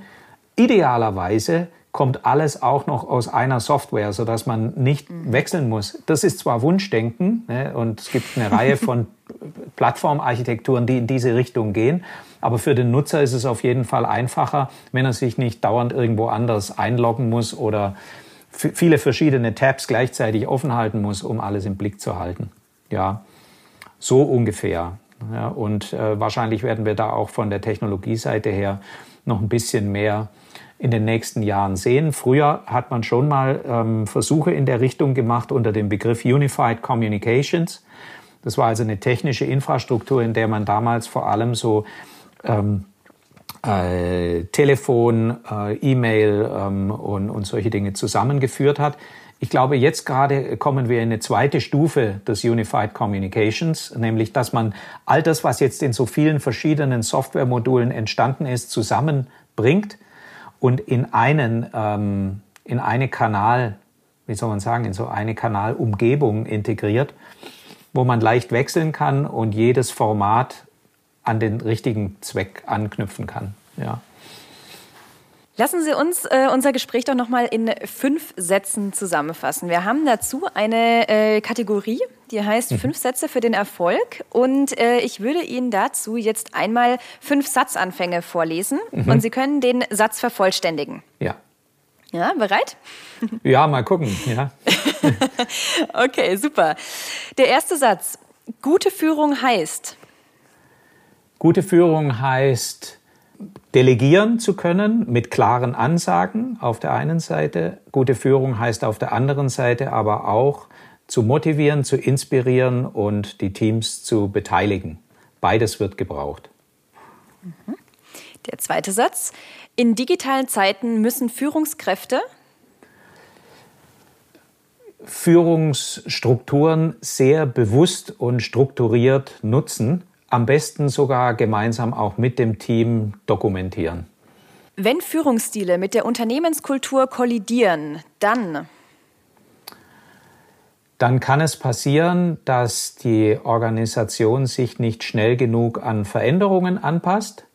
Idealerweise kommt alles auch noch aus einer Software, sodass man nicht mhm. wechseln muss. Das ist zwar Wunschdenken ne, und es gibt eine Reihe von Plattformarchitekturen, die in diese Richtung gehen, aber für den Nutzer ist es auf jeden Fall einfacher, wenn er sich nicht dauernd irgendwo anders einloggen muss oder viele verschiedene Tabs gleichzeitig offen halten muss, um alles im Blick zu halten. Ja, so ungefähr. Ja, und äh, wahrscheinlich werden wir da auch von der Technologieseite her noch ein bisschen mehr in den nächsten Jahren sehen. Früher hat man schon mal ähm, Versuche in der Richtung gemacht unter dem Begriff Unified Communications. Das war also eine technische Infrastruktur, in der man damals vor allem so ähm, äh, Telefon, äh, E-Mail ähm, und, und solche Dinge zusammengeführt hat. Ich glaube, jetzt gerade kommen wir in eine zweite Stufe des Unified Communications, nämlich dass man all das, was jetzt in so vielen verschiedenen Softwaremodulen entstanden ist, zusammenbringt und in einen ähm, in eine Kanal, wie soll man sagen, in so eine Kanalumgebung integriert, wo man leicht wechseln kann und jedes Format an den richtigen Zweck anknüpfen kann. Ja. Lassen Sie uns äh, unser Gespräch doch nochmal in fünf Sätzen zusammenfassen. Wir haben dazu eine äh, Kategorie, die heißt mhm. Fünf Sätze für den Erfolg. Und äh, ich würde Ihnen dazu jetzt einmal fünf Satzanfänge vorlesen mhm. und Sie können den Satz vervollständigen. Ja. Ja, bereit? Ja, mal gucken. Ja. okay, super. Der erste Satz. Gute Führung heißt. Gute Führung heißt, delegieren zu können mit klaren Ansagen auf der einen Seite. Gute Führung heißt auf der anderen Seite aber auch zu motivieren, zu inspirieren und die Teams zu beteiligen. Beides wird gebraucht. Mhm. Der zweite Satz. In digitalen Zeiten müssen Führungskräfte Führungsstrukturen sehr bewusst und strukturiert nutzen, am besten sogar gemeinsam auch mit dem Team dokumentieren. Wenn Führungsstile mit der Unternehmenskultur kollidieren, dann dann kann es passieren, dass die Organisation sich nicht schnell genug an Veränderungen anpasst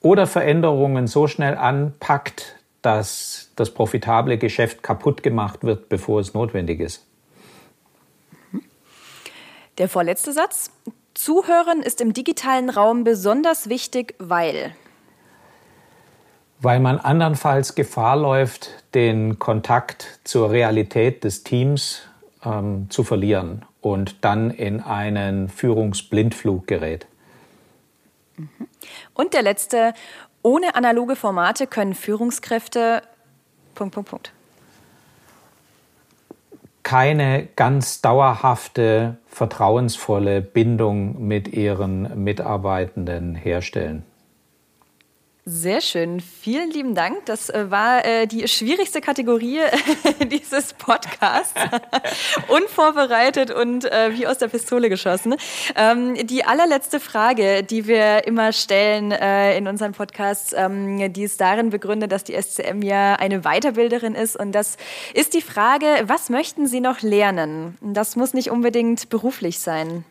oder Veränderungen so schnell anpackt, dass das profitable Geschäft kaputt gemacht wird, bevor es notwendig ist. Der vorletzte Satz. Zuhören ist im digitalen Raum besonders wichtig, weil weil man andernfalls Gefahr läuft, den Kontakt zur Realität des Teams ähm, zu verlieren und dann in einen Führungsblindflug gerät. Mhm. Und der letzte, ohne analoge Formate können Führungskräfte. Punkt, Punkt, Punkt keine ganz dauerhafte, vertrauensvolle Bindung mit ihren Mitarbeitenden herstellen. Sehr schön. Vielen lieben Dank. Das äh, war äh, die schwierigste Kategorie dieses Podcasts. Unvorbereitet und äh, wie aus der Pistole geschossen. Ähm, die allerletzte Frage, die wir immer stellen äh, in unseren Podcasts, ähm, die ist darin begründet, dass die SCM ja eine Weiterbilderin ist. Und das ist die Frage, was möchten Sie noch lernen? Das muss nicht unbedingt beruflich sein.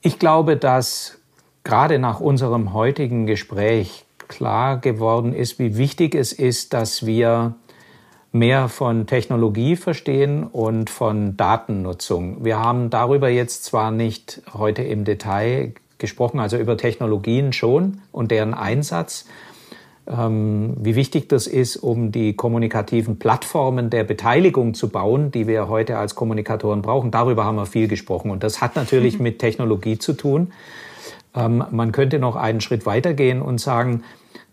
Ich glaube, dass gerade nach unserem heutigen Gespräch klar geworden ist, wie wichtig es ist, dass wir mehr von Technologie verstehen und von Datennutzung. Wir haben darüber jetzt zwar nicht heute im Detail gesprochen, also über Technologien schon und deren Einsatz, wie wichtig das ist, um die kommunikativen Plattformen der Beteiligung zu bauen, die wir heute als Kommunikatoren brauchen. Darüber haben wir viel gesprochen. Und das hat natürlich mit Technologie zu tun. Ähm, man könnte noch einen Schritt weitergehen und sagen,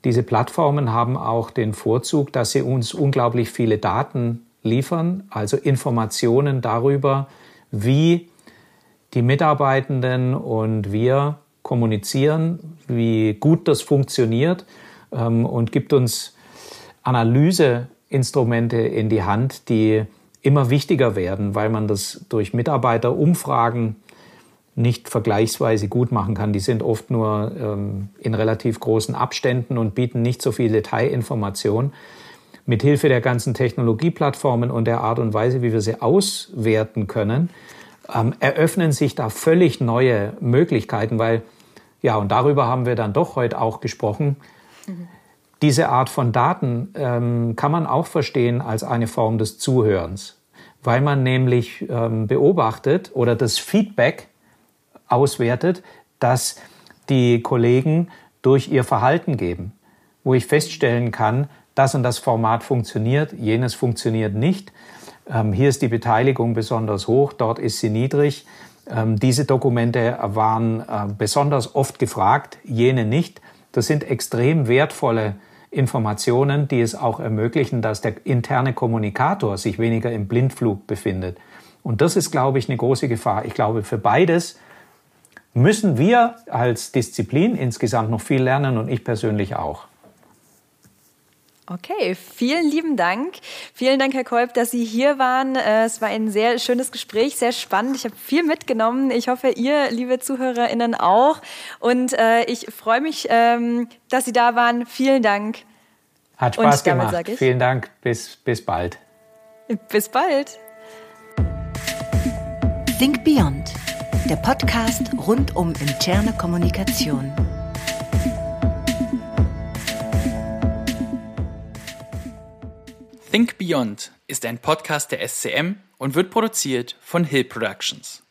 diese Plattformen haben auch den Vorzug, dass sie uns unglaublich viele Daten liefern, also Informationen darüber, wie die Mitarbeitenden und wir kommunizieren, wie gut das funktioniert ähm, und gibt uns Analyseinstrumente in die Hand, die immer wichtiger werden, weil man das durch Mitarbeiterumfragen nicht vergleichsweise gut machen kann. Die sind oft nur ähm, in relativ großen Abständen und bieten nicht so viel Detailinformation. Mit Hilfe der ganzen Technologieplattformen und der Art und Weise, wie wir sie auswerten können, ähm, eröffnen sich da völlig neue Möglichkeiten, weil, ja, und darüber haben wir dann doch heute auch gesprochen, diese Art von Daten ähm, kann man auch verstehen als eine Form des Zuhörens, weil man nämlich ähm, beobachtet oder das Feedback auswertet, das die Kollegen durch ihr Verhalten geben, wo ich feststellen kann, das und das Format funktioniert, jenes funktioniert nicht. Ähm, hier ist die Beteiligung besonders hoch, dort ist sie niedrig. Ähm, diese Dokumente waren äh, besonders oft gefragt, jene nicht. Das sind extrem wertvolle Informationen, die es auch ermöglichen, dass der interne Kommunikator sich weniger im Blindflug befindet. Und das ist, glaube ich, eine große Gefahr. Ich glaube, für beides müssen wir als Disziplin insgesamt noch viel lernen und ich persönlich auch. Okay, vielen lieben Dank. Vielen Dank, Herr Kolb, dass Sie hier waren. Äh, es war ein sehr schönes Gespräch, sehr spannend. Ich habe viel mitgenommen. Ich hoffe, ihr, liebe ZuhörerInnen, auch. Und äh, ich freue mich, ähm, dass Sie da waren. Vielen Dank. Hat Spaß gemacht. Vielen Dank. Bis, bis bald. Bis bald. Think Beyond, der Podcast rund um interne Kommunikation. Think Beyond ist ein Podcast der SCM und wird produziert von Hill Productions.